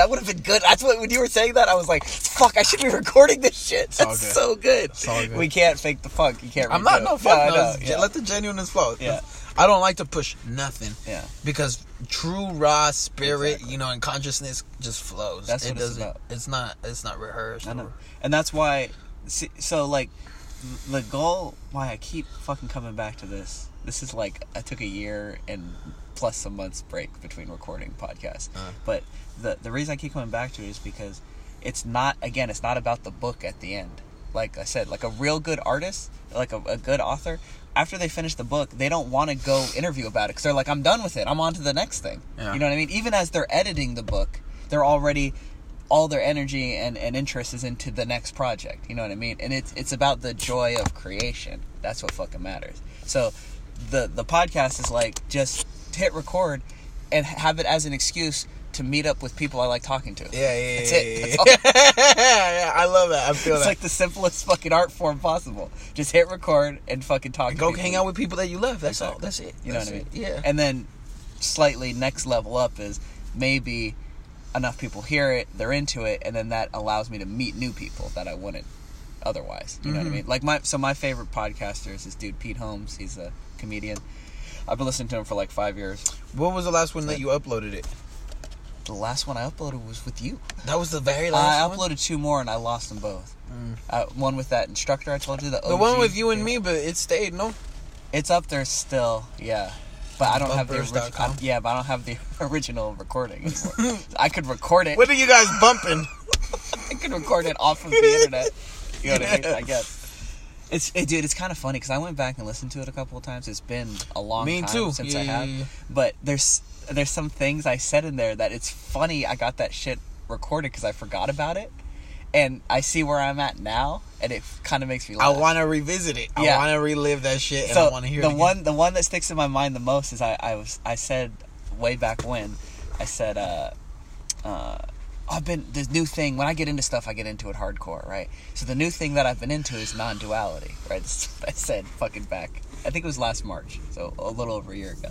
That would have been good. That's what when you were saying that, I was like, "Fuck, I should be recording this shit." That's good. so good. Good. We can't fake the funk. You can't. I'm not no fuck no. know, yeah. Let the genuineness flow. Yeah. I don't like to push nothing. Yeah. Because true raw spirit, Exactly. you know, and consciousness just flows. That's it what it's doesn't. about. It's not. It's not rehearsed. I know. or- And that's why, see, so like, the goal, why I keep fucking coming back to this. This is like, I took a year and plus some months break between recording podcasts. Uh. But the, the reason I keep coming back to it is because it's not, again, it's not about the book at the end. Like I said, like a real good artist, like a, a good author, after they finish the book, they don't want to go interview about it because they're like, I'm done with it. I'm on to the next thing. Yeah. You know what I mean? Even as they're editing the book, they're already all their energy and, and interest is into the next project. You know what I mean? And it's it's about the joy of creation. That's what fucking matters. So the the podcast is like just hit record and have it as an excuse to meet up with people I like talking to. Yeah, yeah, That's yeah, it. That's yeah. all. yeah, I love that. I feel It's that. like the simplest fucking art form possible. Just hit record and fucking talk. to Go people. hang out with people that you love. That's all. That's it. You know That's what I mean? Yeah. And then slightly next level up is maybe enough people hear it, they're into it, and then that allows me to meet new people that I wouldn't otherwise. You know what I Mhm. mean? Like my so my favorite podcaster is this dude Pete Holmes. He's a comedian. I've been listening to him for like five years. what was the last one that you uploaded it? The last one I uploaded was with you. That was the very I last one. I uploaded two more and I lost them both. Mm. Uh, one with that instructor I told you. The, The one with you and Yeah. me, but it stayed. No. It's up there still, yeah. But I don't have the original. Yeah, but I don't have the original recording. anymore. I could record it. What are you guys bumping? I could record it off of the internet. You know what I mean? I guess. It's it, dude. It's kind of funny because I went back and listened to it a couple of times. It's been a long Me time too. since Yeah, I yeah, have. yeah. But there's there's some things I said in there that it's funny. I got that shit recorded because I forgot about it, and I see where I'm at now, and it kind of makes me. Laugh. I want to revisit it. I want to relive that shit, and so I want to hear the it one the one that sticks in my mind the most is I, I was I said way back when I said uh uh I've been this new thing when I get into stuff I get into it hardcore right? So the new thing that I've been into is non-duality right? I said fucking back I think it was last March so a little over a year ago.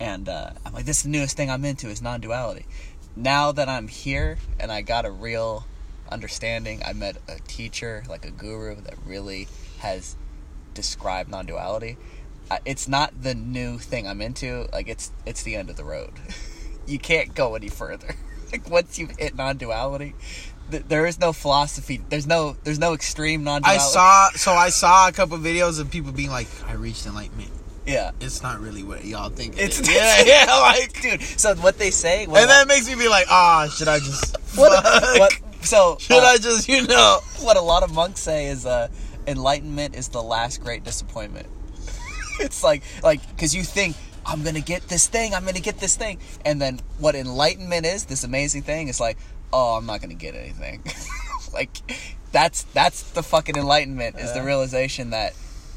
And uh, I'm like this is the newest thing I'm into is non-duality. Now that I'm here and I got a real understanding I met a teacher like a guru that really has described non-duality. It's not the new thing i'm into like it's it's the end of the road. You can't go any further like once you've hit non-duality th- there is no philosophy there's no there's no extreme non-duality I saw. So I saw a couple videos of people being like, "I reached enlightenment." yeah It's not really what y'all think. it it's is. yeah, yeah. Like, dude so what they say what, and that makes me be like, "Ah, should I just? what, what so Should uh, I just, you know?" what a lot of monks say is uh enlightenment is the last great disappointment it's like like because you think i'm gonna get this thing i'm gonna get this thing and then what enlightenment is this amazing thing is like oh i'm not gonna get anything like that's that's the fucking enlightenment is the realization that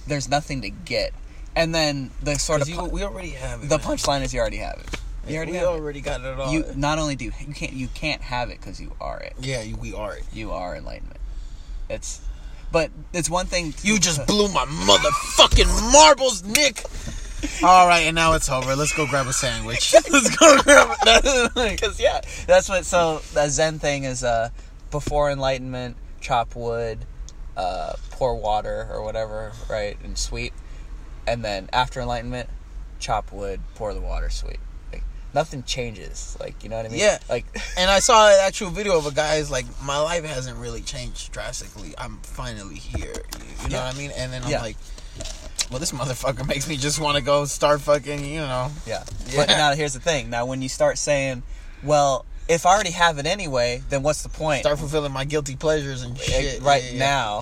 there's nothing to get and then the sort of you, we already have it. the man. punchline is you already have it you already we already got it all. you not only do you can't you can't have it because you are it yeah, you, we are it. you are enlightenment it's but it's one thing to, You just blew my motherfucking marbles, Nick. All right, and now it's over. Let's go grab a sandwich. Let's go grab it. Because yeah, that's what. So the Zen thing is uh, before enlightenment, chop wood, uh, pour water or whatever, right, and sweep, and then after enlightenment, chop wood, pour the water, sweep. Like nothing changes. Like you know what I mean? Yeah. Like And I saw an actual video of a guy who's like, my life hasn't really changed drastically. I'm finally here. You know Yeah. what I mean? And then I'm Yeah. like, well, this motherfucker makes me just want to go start fucking, you know. yeah. But now here's the thing. Now when you start saying, well, if I already have it anyway, then what's the point? Start fulfilling my guilty pleasures and shit. right Yeah, yeah. now,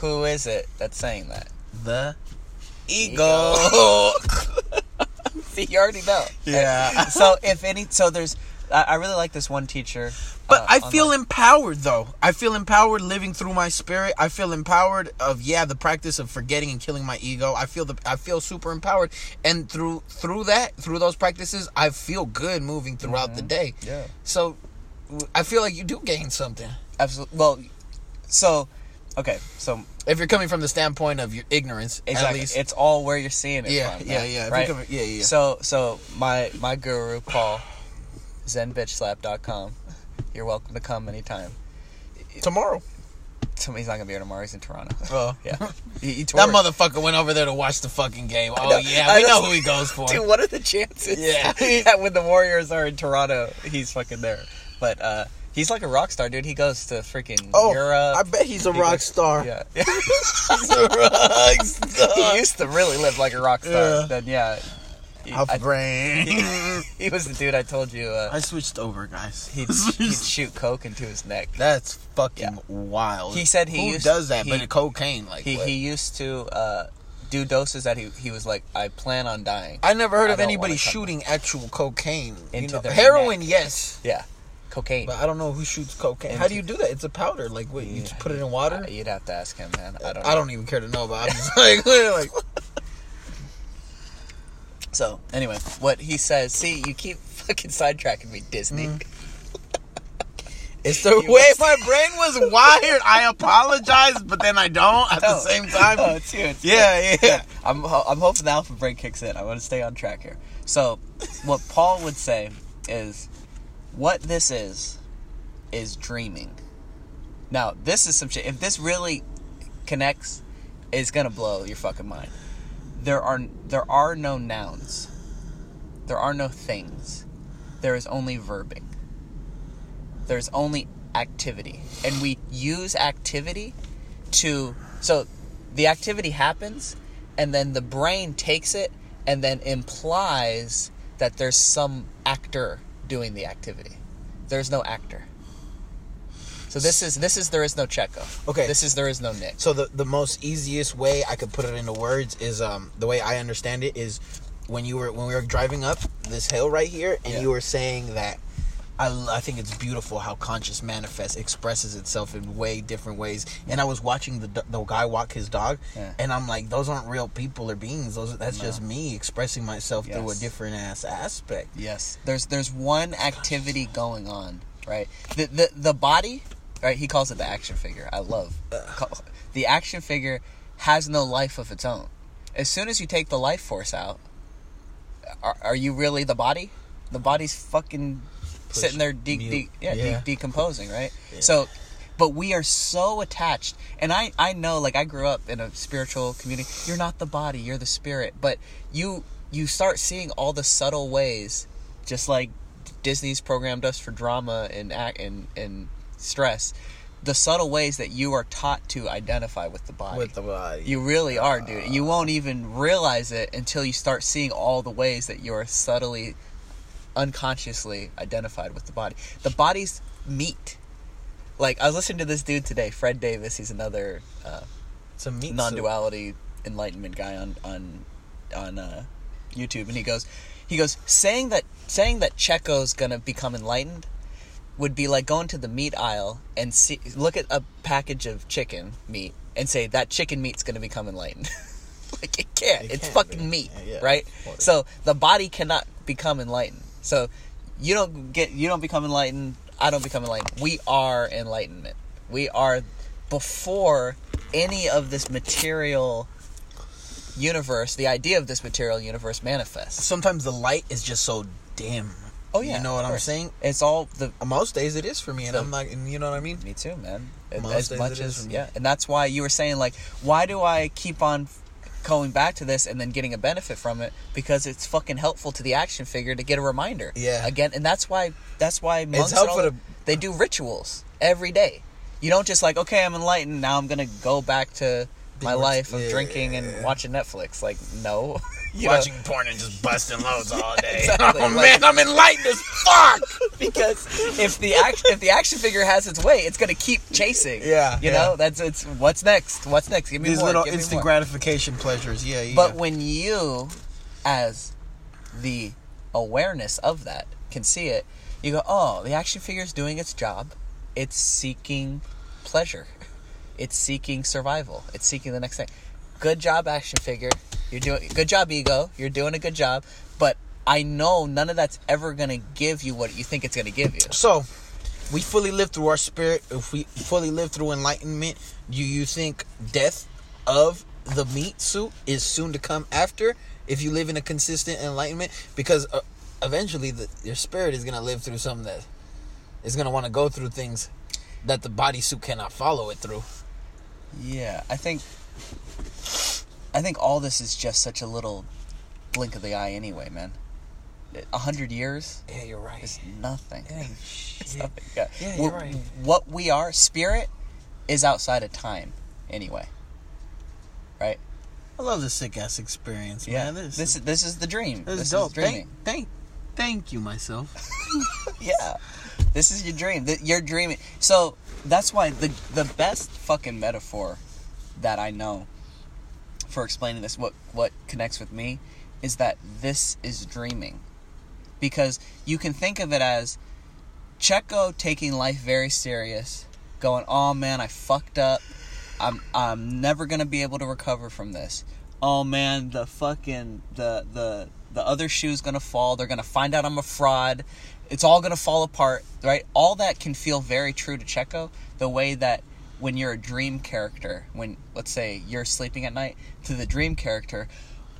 who is it that's saying that? The Ego. ego. See, you already know. Yeah. so if any, so there's, I, I really like this one teacher. But uh, I feel online. empowered though. I feel empowered living through my spirit. I feel empowered of yeah, the practice of forgetting and killing my ego. I feel the I feel super empowered and through through that, through those practices, I feel good moving throughout the day. Yeah. So I feel like you do gain something. absolutely. Well, so, okay, so If you're coming from the standpoint of your ignorance, exactly, at least. it's all where you're seeing it Yeah, from. yeah, right? yeah. If Right. coming- yeah, yeah. So, so my my guru Paul, ZenBitchSlap.com. You're welcome to come anytime. Tomorrow. He's not gonna be here tomorrow. He's in Toronto. Oh. yeah. He, he That motherfucker went over there to watch the fucking game. Oh know. yeah, I we know know. who he goes for. Dude, what are the chances? Yeah. that when the Warriors are in Toronto, he's fucking there. But uh, he's like a rock star, dude. He goes to freaking Oh, Europe. I bet he's a He rock goes- star. Yeah. he's a rock star. he used to really live like a rock star. Yeah. Then yeah, Half I- brain. he was the dude I told you. Uh, I switched over, guys. he'd, he'd shoot coke into his neck. That's fucking Yeah. wild. He said he Who used- does that? he- but cocaine, like He what? he used to uh, do doses that he he was like, I plan on dying. I never heard I of anybody wanna shooting actual cocaine. You Into know, their heroin, neck. yes, Yeah, cocaine. but I don't know who shoots cocaine. How do you do that? It's a powder. Like, what? You just put it in water? Uh, You'd have to ask him, man. I don't. I don't even care to know, but I'm just like, like So anyway, what he says. See, you keep fucking sidetracking me, Disney. Mm. it's the He way was- my brain was wired. I apologize, but then I don't at the same time. No, it's you. It's yeah, yeah. I'm ho- I'm hoping the alpha brain kicks in. I want to stay on track here. So, what Paul would say is, what this is, is dreaming. Now, this is some shit. If this really connects, it's gonna blow your fucking mind. There are there are no nouns. There are no things. There is only verbing. There's only activity, and we use activity to so the activity happens and then the brain takes it and then implies that there's some actor doing the activity there's no actor so this is this is there is no checo Okay. this is there is no nick So the the most easiest way I could put it into words is um the way I understand it is when you were when we were driving up this hill right here and Yeah. you were saying that I, I think it's beautiful how conscious manifest expresses itself in way different ways. And I was watching the the guy walk his dog, Yeah. and I'm like, those aren't real people or beings. Those that's No. just me expressing myself through a different ass aspect. yes there's there's one activity going on right the the, the body right he calls it the action figure. I love uh, call- the action figure has no life of its own. As soon as you take the life force out are, are you really the body? The body's fucking sitting there de- de- yeah, Yeah. De- decomposing right? Yeah. so but we are so attached and i i know like i grew up in a spiritual community. You're not the body you're the spirit but you you start seeing all the subtle ways just like disney's programmed us for drama and act and and stress the subtle ways that you are taught to identify with the body With the body, you really are, dude. You won't even realize it until you start seeing all the ways that you're subtly, unconsciously identified with the body. The body's meat. Like I was listening to this dude today, Fred Davis. He's another uh, it's meat non-duality enlightenment guy on on on uh, YouTube, and he goes, he goes saying that saying that Checo's gonna become enlightened would be like going to the meat aisle and see look at a package of chicken meat and say that chicken meat's gonna become enlightened. like it can't. It it's can't fucking be. meat, Yeah, yeah. right? So the body cannot become enlightened. So you don't get you don't become enlightened. I don't become enlightened. We are enlightenment. We are before any of this material universe, the idea of this material universe manifests. Sometimes the light is just so dim. Oh yeah, you know what I'm course. saying. It's all the Most days it is for me, and So- I'm like, And you know what I mean? Me too, man. Most as days much it is as yeah, and that's why you were saying like, why do I keep on going back to this and then getting a benefit from it? Because it's fucking helpful to the action figure to get a reminder. Yeah. Again, and that's why that's why monks helpful all to- they do rituals every day. You don't just like, okay, I'm enlightened. Now I'm gonna go back to my life of yeah. drinking and watching Netflix. Like, no. You know, Watching porn and just busting loads all day. Exactly, oh like- man, I'm enlightened as fuck. because if the action if the action figure has its way, it's gonna keep chasing. Yeah, You yeah. know, that's it's what's next? What's next? Give me These more. little give me instant more. gratification pleasures. Yeah, yeah. But when you, as the awareness of that, can see it, you go, oh, the action figure is doing its job. It's seeking pleasure. It's seeking survival. It's seeking the next thing. Good job, action figure. You're doing good job, ego. You're doing a good job. But I know none of that's ever gonna give you what you think it's gonna give you. so, we fully live through our spirit. If we fully live through enlightenment, do you think death of the meat suit is soon to come after? If you live in a consistent enlightenment, because uh, eventually the, your spirit is gonna live through something that is gonna want to go through things that the body suit cannot follow it through. Yeah, I think I think all this is just such a little blink of the eye anyway, man. A hundred years Yeah, you're right. nothing. Yeah, It's nothing. Yeah. Yeah, We're- you're right. What we are, spirit, is outside of time anyway. Right? I love this sick ass experience, Yeah. man. This, This is this is the dream. this This, is dope. dreaming. Thank, thank, thank you, myself. yeah. This is your dream. You're dreaming. So that's why the the best fucking metaphor that I know for explaining this, what what connects with me, is that this is dreaming, because you can think of it as Checo taking life very serious, going, "Oh man, I fucked up. I'm I'm never gonna be able to recover from this. Oh man, the fucking the the the other shoe's gonna fall. They're gonna find out I'm a fraud. It's all gonna fall apart, right? All that can feel very true to Checo. The way that when you're a dream character, when let's say you're sleeping at night, to the dream character,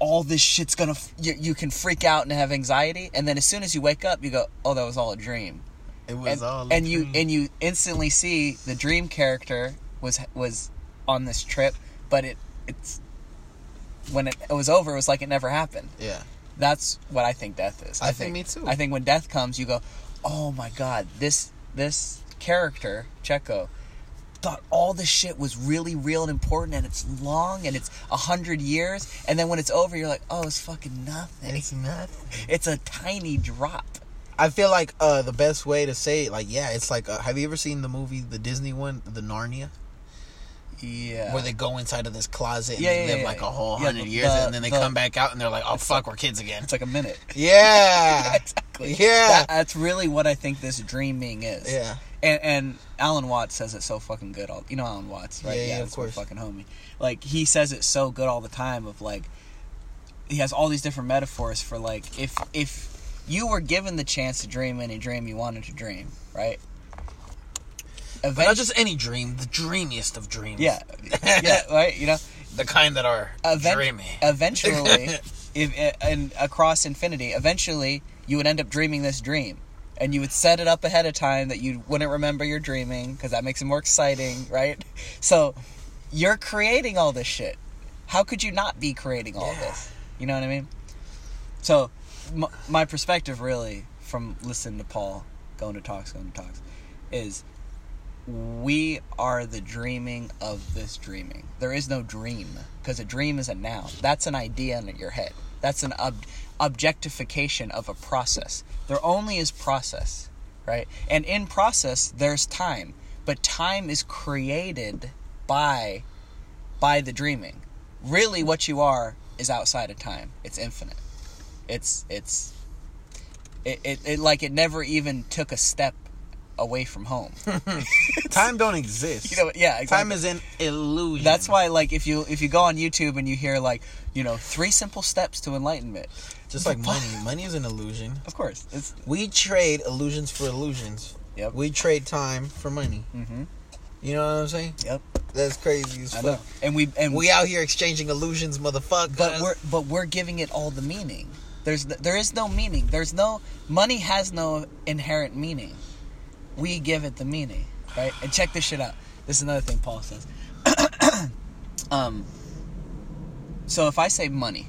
all this shit's gonna f- you, you can freak out and have anxiety, and then as soon as you wake up, you go, oh, that was all a dream It was and, all a and you dream. and you instantly see the dream character was was on this trip, but it it's when it, it was over, it was like it never happened. yeah. That's what I think death is. I think me too. I think when death comes, you go, "Oh my god, this this character Checo thought all this shit was really real and important, and it's long and it's a hundred years, and then when it's over, you're like, oh, it's fucking nothing. It's nothing. It's a tiny drop. I feel like uh, the best way to say it, like, yeah, it's like, uh, have you ever seen the movie, the Disney one, the Narnia, Yeah. where they go inside of this closet and Yeah, they yeah, live yeah, like a whole hundred years, the- and then they the- come back out and they're like, oh fuck, we're kids again. It's like a minute. Yeah, exactly. Yeah. That- that's really what I think this dreaming is. yeah. And, and Alan Watts says it so fucking good. All you know, Alan Watts, right? Yeah, yeah, of course. fucking homie. Like he says it so good all the time. Of like, he has all these different metaphors for like if if you were given the chance to dream any dream you wanted to dream, right? But not just any dream, the dreamiest of dreams. yeah, yeah, right. You know, the kind that are Event- dreamy. eventually, if, uh, and across infinity, eventually you would end up dreaming this dream, and you would set it up ahead of time that you wouldn't remember you're dreaming because that makes it more exciting, right? So you're creating all this shit. How could you not be creating all Yeah. this? You know what I mean? So m- my perspective, really, from listening to Paul, going to talks, going to talks, is we are the dreaming of this dreaming. There is no dream because a dream is a noun. That's an idea in your head. That's an ob- objectification of a process. There only is process, right? And in process, there's time, but time is created by by the dreaming. Really, what you are is outside of time. It's infinite. It's it's it, it, it like it never even took a step away from home. Time don't exist. You know, yeah, exactly. Time is an illusion. That's why, like, if you if you go on YouTube and you hear like, you know, three simple steps to enlightenment. just like money. Money is an illusion. Of course, it's We trade illusions for illusions. Yep. We trade time for money. mm-hmm. You know what I'm saying? Yep. That's crazy as I fuck. know, and we and We out here exchanging illusions, motherfucker. but we're but we're giving it all the meaning. There's there is no meaning. There's no money has no inherent meaning. We give it the meaning, right? And check this shit out. This is another thing Paul says. um. So if I say money,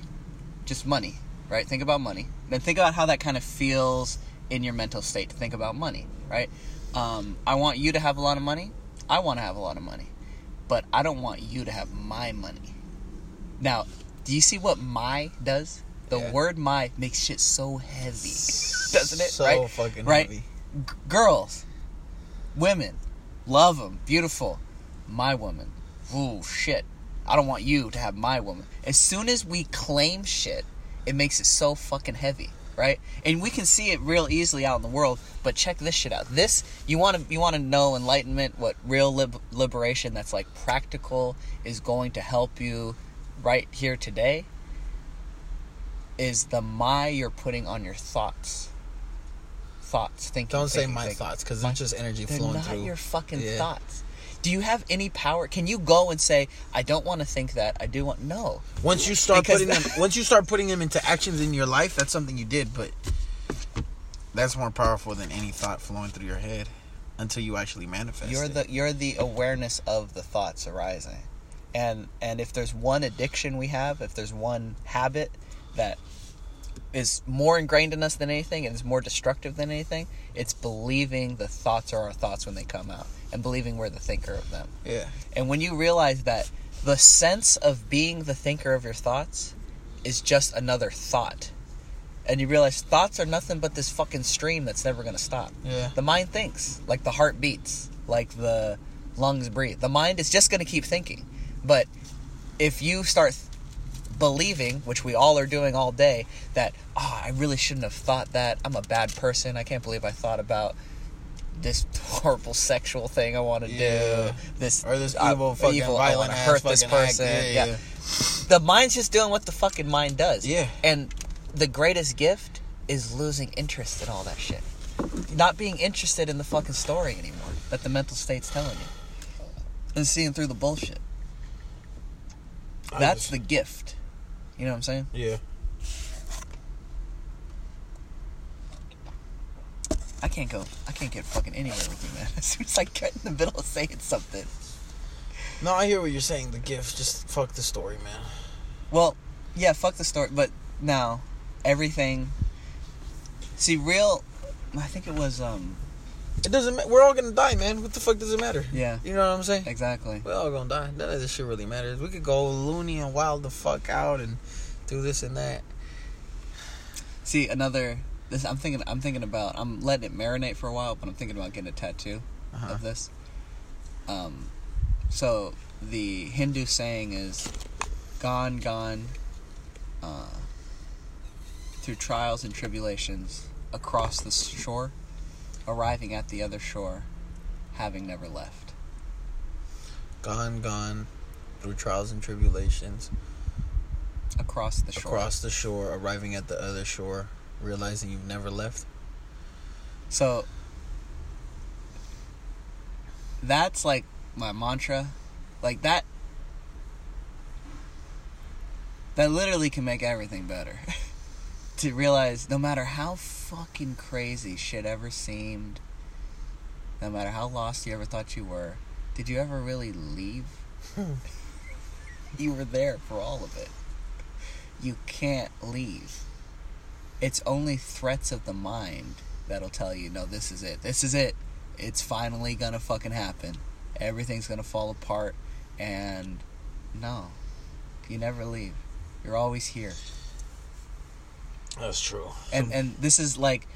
just money, right? Think about money. Then think about how that kind of feels in your mental state to think about money, right? Um, I want you to have a lot of money. I want to have a lot of money, but I don't want you to have my money. Now, do you see what my does? The Yeah. word my makes shit so heavy, doesn't it? So right? fucking right? heavy. G- girls, women, love them, beautiful. My woman, ooh shit. I don't want you to have my woman. As soon as we claim shit, it makes it so fucking heavy, right? And we can see it real easily out in the world. But check this shit out. This you want to you want to know enlightenment, what real lib- liberation that's like practical is going to help you right here today. Is the my you're putting on your thoughts. Thoughts, thinking. Don't say my thinking. thoughts because it's just energy They're flowing not through. your fucking Yeah. thoughts. Do you have any power? Can you go and say, "I don't want to think that. I do want." No. Once you start Because- putting them, once you start putting them into actions in your life, that's something you did. But that's more powerful than any thought flowing through your head. until you actually manifest. You're it. the you're the awareness of the thoughts arising, and and if there's one addiction we have, if there's one habit that is more ingrained in us than anything and is more destructive than anything, it's believing the thoughts are our thoughts when they come out, and believing we're the thinker of them. yeah. And when you realize that the sense of being the thinker of your thoughts is just another thought, and you realize thoughts are nothing but this fucking stream that's never going to stop. Yeah. The mind thinks, like the heart beats, like the lungs breathe. The mind is just going to keep thinking. But if you start believing, which we all are doing all day, that, oh, I really shouldn't have thought that. I'm a bad person. I can't believe I thought about this horrible sexual thing I want to Yeah. do. This Or this uh, evil, fucking evil, I violent ass hurt this person. Yeah, yeah. yeah. The mind's just doing what the fucking mind does. Yeah. And the greatest gift is losing interest in all that shit. Not being interested in the fucking story anymore that the mental state's telling you. And seeing through the bullshit. That's the gift. You know what I'm saying? Yeah. I can't go. I can't get fucking anywhere with you, man. As soon as I get in the middle of saying something. No, I hear what you're saying. The gift, just fuck the story, man. Well, yeah, fuck the story. But now, everything. See, real. I think it was. um It doesn't. Ma- we're all gonna die, man. What the fuck does it matter? Yeah, You know what I'm saying? exactly. We're all gonna die. None of this shit really matters. We could go loony and wild the fuck out and do this and that. See another. This I'm thinking. I'm thinking about. I'm letting it marinate for a while, but I'm thinking about getting a tattoo Uh-huh. of this. Um, so the Hindu saying is, "Gone, gone." Uh, through trials and tribulations, across the shore, arriving at the other shore, having never left. Gone, gone, through trials and tribulations, Across the shore. across the shore, arriving at the other shore, realizing you've never left. So that's like my mantra. Like that that literally can make everything better. to realize no matter how fucking crazy shit ever seemed, no matter how lost you ever thought you were, did you ever really leave? Hmm. you were there for all of it. You can't leave. It's only threats of the mind that'll tell you, no, this is it. This is it. It's finally gonna fucking happen. Everything's gonna fall apart. And no, you never leave. You're always here. That's true. And and this is like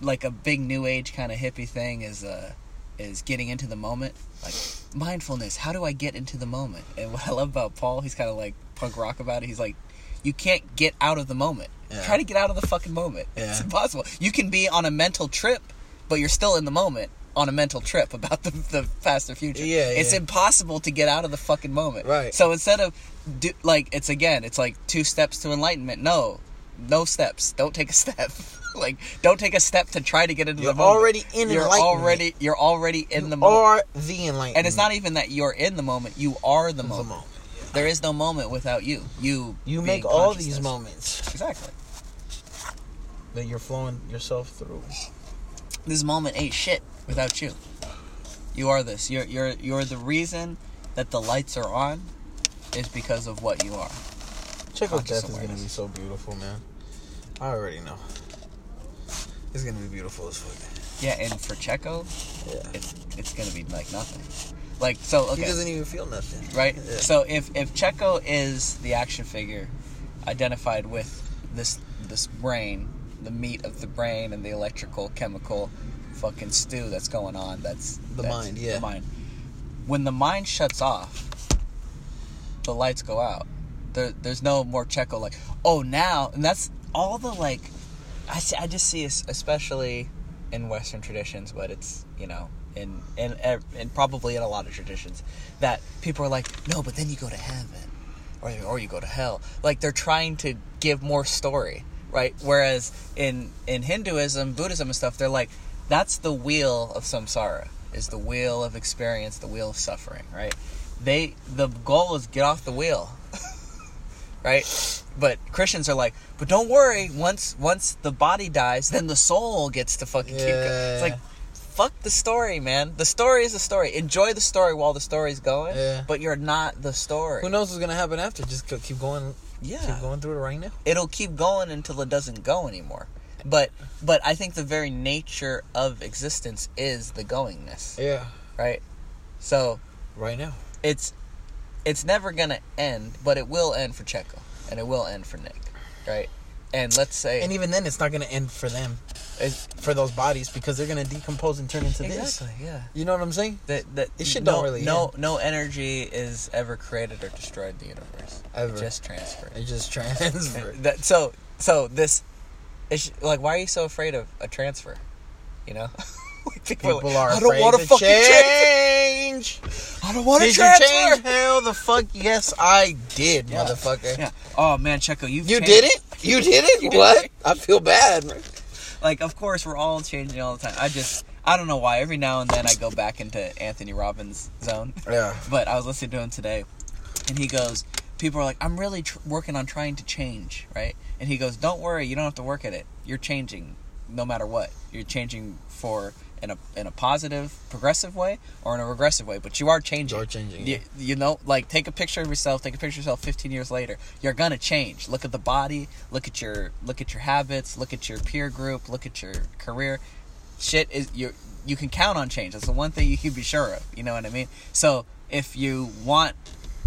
like a big new age kind of hippie thing is uh is getting into the moment. Like mindfulness. How do I get into the moment? And what I love about Paul, he's kind of like punk rock about it. He's like, you can't get out of the moment. Yeah. Try to get out of the fucking moment. It's Yeah. impossible. You can be on a mental trip, but you're still in the moment on a mental trip about the the past or future. Yeah, It's yeah. impossible to get out of the fucking moment. Right. So instead of do, like it's again, it's like two steps to enlightenment. No, no steps. Don't take a step. like don't take a step to try to get into You're the moment. already in You're already you're already in you the moment. are the enlightenment. And it's not even that you're in the moment. You are the the moment. moment. There is no moment without you. You You make all these moments Exactly. that you're flowing yourself through. This moment ain't shit without you. You are this. You're you're you're the reason that the lights are on is because of what you are. Check out Conscious Death is gonna be so beautiful, man. I already know. It's gonna be beautiful as fuck. Yeah, and for Checo, Yeah. it's it's gonna be like nothing. Like so, okay. He doesn't even feel nothing. right? Yeah. So if if Checo is the action figure identified with this this brain, the meat of the brain and the electrical chemical fucking stew that's going on, that's The that's mind, yeah. The mind. When the mind shuts off, the lights go out. There, there's no more Checo like, oh now, and that's all the like. I, see, I just see, especially in Western traditions, but it's you know in in and probably in a lot of traditions that people are like, no, but then you go to heaven, or or you go to hell. Like they're trying to give more story, right? Whereas in in Hinduism, Buddhism, and stuff, they're like, that's the wheel of samsara, is the wheel of experience, the wheel of suffering, right? They the goal is get off the wheel, right? But Christians are like, but don't worry, once once the body dies, then the soul gets to fucking keep going. It's like, fuck the story, man. The story is the story. Enjoy the story while the story's going. Yeah. But you're not the story. Who knows what's gonna happen after? Just go- keep going. Yeah. Keep going through it right now. It'll keep going until it doesn't go anymore. But but I think the very nature of existence is the goingness, Yeah. right? So Right now. it's it's never gonna end, but it will end for Checo and it will end for Nick, right? And let's say And even then, it's not gonna end for them, it's, for those bodies, because they're gonna decompose and turn into this. exactly, yeah. You know what I'm saying? That that it should no, don't really no end. no energy is ever created or destroyed in the universe. Ever. It just transferred. It just transfer. That so so this is like why are you so afraid of a transfer? You know, People, are I don't want to fucking change. I don't want to you transfer. change? Hell, the fuck yes, I did, Yeah. motherfucker. Yeah. Oh man, Checo, you've You changed. did it? You did it? You did what? it. I feel bad. Like, of course, we're all changing all the time. I just, I don't know why. Every now and then, I go back into Anthony Robbins' zone. Yeah. But I was listening to him today, and he goes, "People are like, I'm really tr- working on trying to change, right?" And he goes, "Don't worry, you don't have to work at it. You're changing, no matter what. You're changing for in a in a positive, progressive way or in a regressive way, but you are changing. You're changing, You, you know, like take a picture of yourself. Take a picture of yourself 15 years later. You're gonna change. Look at the body. Look at your look at your habits. Look at your peer group. Look at your career. Shit is you. You can count on change. That's the one thing you can be sure of. You know what I mean? So if you want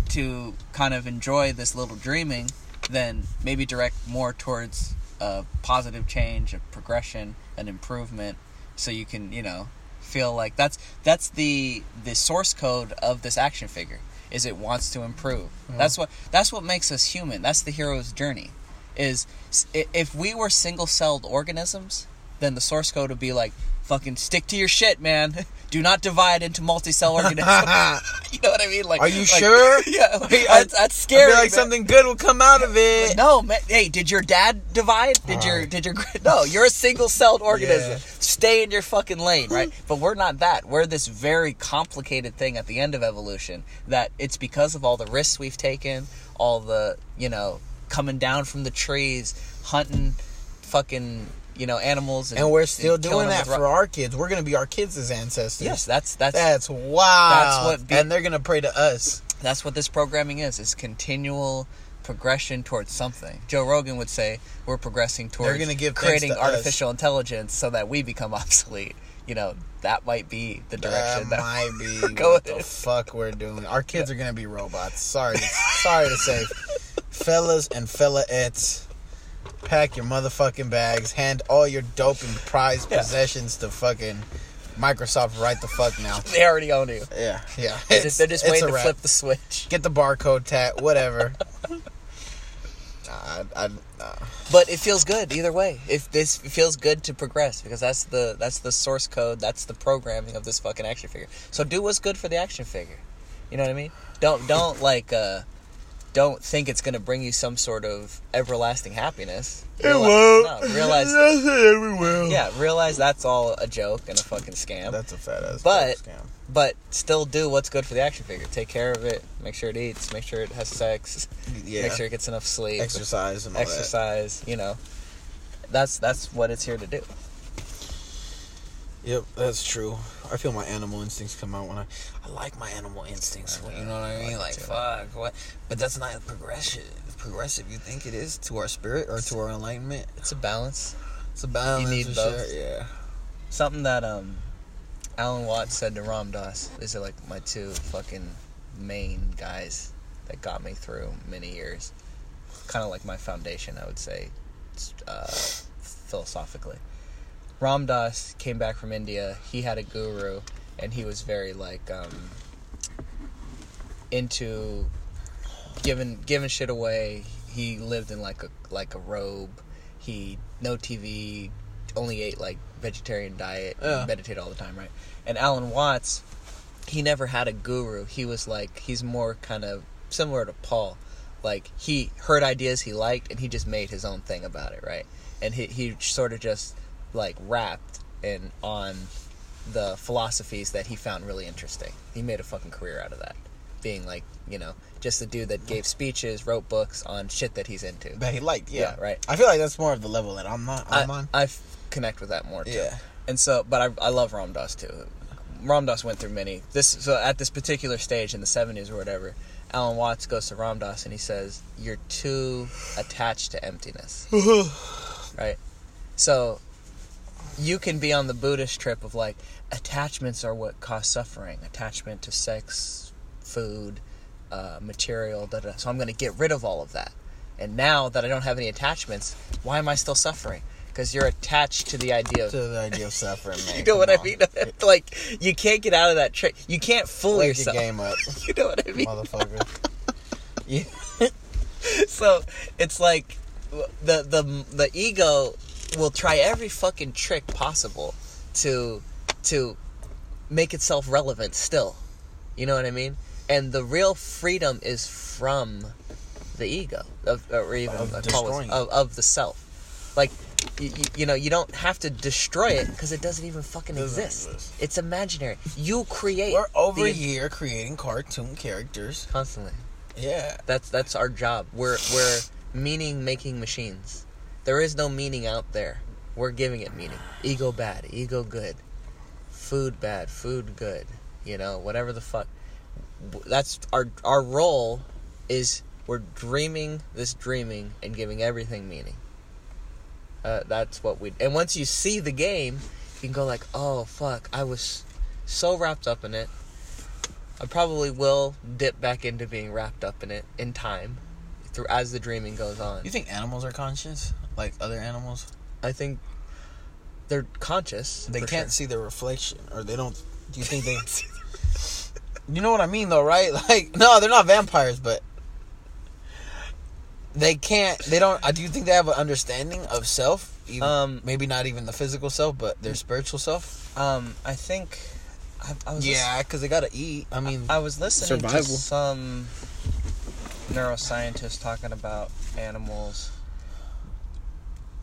to kind of enjoy this little dreaming, then maybe direct more towards a positive change, a progression, an improvement, so you can, you know, feel like that's that's the the source code of this action figure is it wants to improve. That's what that's what makes us human. That's the hero's journey. Is if we were single-celled organisms, then the source code would be like fucking stick to your shit, man. Do not divide into multi-cell organisms. you know what I mean? Like, Are you like- sure? Yeah, I- that's, that's I scary. feel like man. something good will come out of it. No, man. Hey, did your dad divide? Did your Alright. did your no? You're a single-celled organism. Yeah. Stay in your fucking lane, right? but we're not that. We're this very complicated thing at the end of evolution. That it's because of all the risks we've taken, all the you know coming down from the trees, hunting, fucking you know animals, and, And we're still killing doing that for ro- our kids. We're gonna be our kids' ancestors. Yes, that's that's That's wow. That's what be- and they're gonna pray to us. That's what this programming is. Is continual progression towards something. Joe Rogan would say we're progressing towards gonna give creating to us. artificial intelligence so that we become obsolete. You know, that might be the direction that that, might be what the fuck we're doing. Our kids are gonna be robots. Sorry, sorry to say, fellas and fellaettes, pack your motherfucking bags. Hand all your dope and prized Yeah. possessions to fucking Microsoft right the fuck now. They already own you. Yeah, yeah. They're just, they're just waiting to wrap. flip the switch. Get the barcode tat, whatever. I, I, uh, But it feels good either way. If this it feels good to progress because that's the that's the source code, that's the programming of this fucking action figure. So do what's good for the action figure. You know what I mean? Don't don't like uh don't think it's gonna bring you some sort of everlasting happiness. Reali- No, realize it will. yeah, realize that's all a joke and a fucking scam. That's a fat ass But- scam. but still do what's good for the action figure. Take care of it. Make sure it eats. Make sure it has sex. Yeah. Make sure it gets enough sleep. exercise and all that. exercise. You know, that's that's what it's here to do. Yep, that's true. I feel my animal instincts come out when I. I like my animal instincts. You know what I mean? Like, fuck, what? But that's not progressive. Progressive, you think it is to our spirit or to our enlightenment? It's a balance. It's a balance. You need both. Sure. Yeah. Something that um, Alan Watts said to Ram Dass. These are like my two fucking main guys that got me through many years. Kind of like my foundation, I would say, uh, philosophically. Ram Dass came back from India. He had a guru, and he was very like um, into giving giving shit away. He lived in like a like a robe. He no TV, only ate like vegetarian diet, Yeah. meditated all the time, right? And Alan Watts, he never had a guru. He was like he's more kind of similar to Paul. Like he heard ideas he liked and he just made his own thing about it, right? And he he sort of just like rapped and on the philosophies that he found really interesting. He made a fucking career out of that. Being like, you know, just a dude that gave speeches, wrote books on shit that he's into. That he liked. Yeah. Yeah, right. I feel like that's more of the level that I'm not. I, I'm on. I f- connect with that more too. Yeah. and so, but I, I love Ram Dass too. Ram Dass went through many. This so at this particular stage in the seventies or whatever, Alan Watts goes to Ram Dass and he says, "You're too attached to emptiness." right. So you can be on the Buddhist trip of like attachments are what cause suffering. Attachment to sex, food, uh, material. Da, da. So I'm going to get rid of all of that. And now that I don't have any attachments, why am I still suffering? Because you're attached to the idea of To the idea of suffering, man. you know what Come I mean? like you can't get out of that trick. You can't fool Wake yourself. your game up, You know what I mean? motherfucker. yeah. So it's like the the the ego will try every fucking trick possible to to make itself relevant still. You know what I mean? And the real freedom is from the ego, of, or even Of uh, it- of, of the self. Like, you, you know, you don't have to destroy it because it doesn't even fucking Doesn't exist. exist. It's imaginary. You create. We're over the- a year creating cartoon characters. constantly. Yeah. That's that's our job. We're we're meaning making machines. There is no meaning out there. We're giving it meaning. Ego bad, ego good. Food bad, food good. You know, whatever the fuck. That's our our role is we're dreaming this dreaming and giving everything meaning. Uh, that's what we. And once you see the game, you can go like, "Oh fuck, I was so wrapped up in it." I probably will dip back into being wrapped up in it in time, through as the dreaming goes on. You think animals are conscious, like other animals? I think they're conscious. They can't sure. see their reflection, or they don't. Do you think they? you know what I mean, though, right? Like, no, they're not vampires, but they can't. They don't. I do you think they have an understanding of self? Even, Um, maybe not even the physical self, but their spiritual self. Um, I think I, I was Yeah, because they gotta eat. I mean, I was listening Survival. to some neuroscientist talking about animals.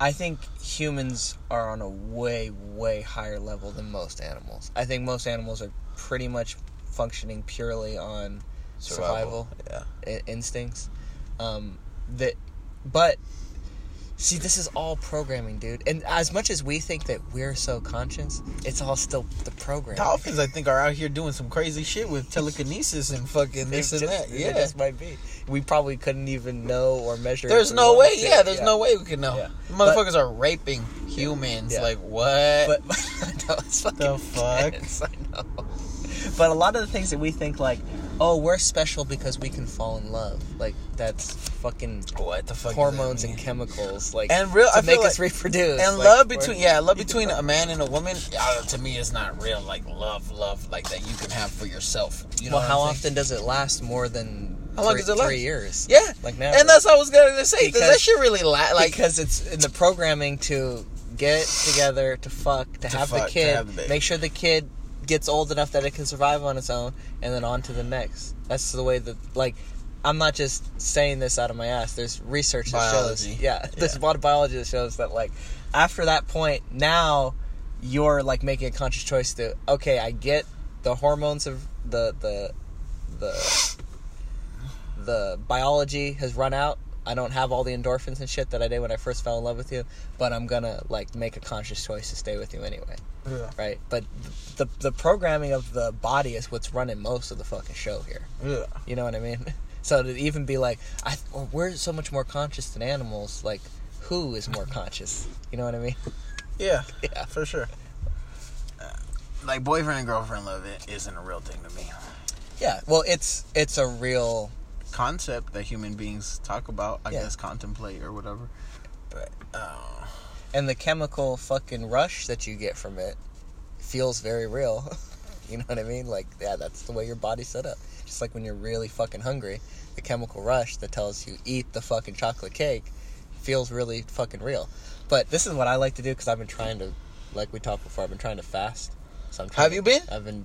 I think humans are on a way, way higher level than most animals. I think most animals are pretty much functioning purely on survival, Yeah. i- instincts. Um, that, but see, this is all programming, dude. And as much as we think that we're so conscious, it's all still the program. Dolphins, I think, are out here doing some crazy shit with telekinesis and fucking this It and that. Yeah. this might be. We probably couldn't even know or measure. There's no way. Yeah, there's no way we could know. Yeah. Motherfuckers are raping humans. Yeah. Like what? But know it's fucking The fuck? intense, I know. But a lot of the things that we think like, oh, we're special because we can fall in love. Like that's fucking what the fuck? hormones and chemicals. Like And real- to I make us like- reproduce. and Like, love between yeah, love between a man and a woman. Uh, to me, is not real. Like love, love like that you can have for yourself. You know well, how I'm saying? often does it last more than How long three, does it last? three years? Yeah, like now. and that's what I was gonna say. Does that Because- shit really la- like? because it's in the programming to get together, to fuck, to, To have fuck, the kid, have make sure the kid gets old enough that it can survive on its own, and then on to the next. That's the way that, like, I'm not just saying this out of my ass. There's research that Biology. shows, yeah, there's Yeah. a lot of biology that shows that, like, after that point, now you're like making a conscious choice to, okay, I get the hormones of the the the the biology has run out. I don't have all the endorphins and shit that I did when I first fell in love with you, but I'm gonna like make a conscious choice to stay with you anyway, yeah. right? But the the programming of the body is what's running most of the fucking show here. yeah. You know what I mean? So to even be like, I or we're so much more conscious than animals. Like, who is more conscious? You know what I mean? Yeah, Yeah. for sure. Uh, Like boyfriend and girlfriend love it isn't a real thing to me. Yeah. Well, it's it's a real Concept that human beings talk about, I Yeah. guess, contemplate or whatever. But uh, and the chemical fucking rush that you get from it feels very real. you know what I mean? Like, yeah, that's the way your body's set up. Just like when you're really fucking hungry, the chemical rush that tells you eat the fucking chocolate cake feels really fucking real. But this is what I like to do because I've been trying to, like we talked before, I've been trying to fast. So I'm trying Have to- you been? I've been.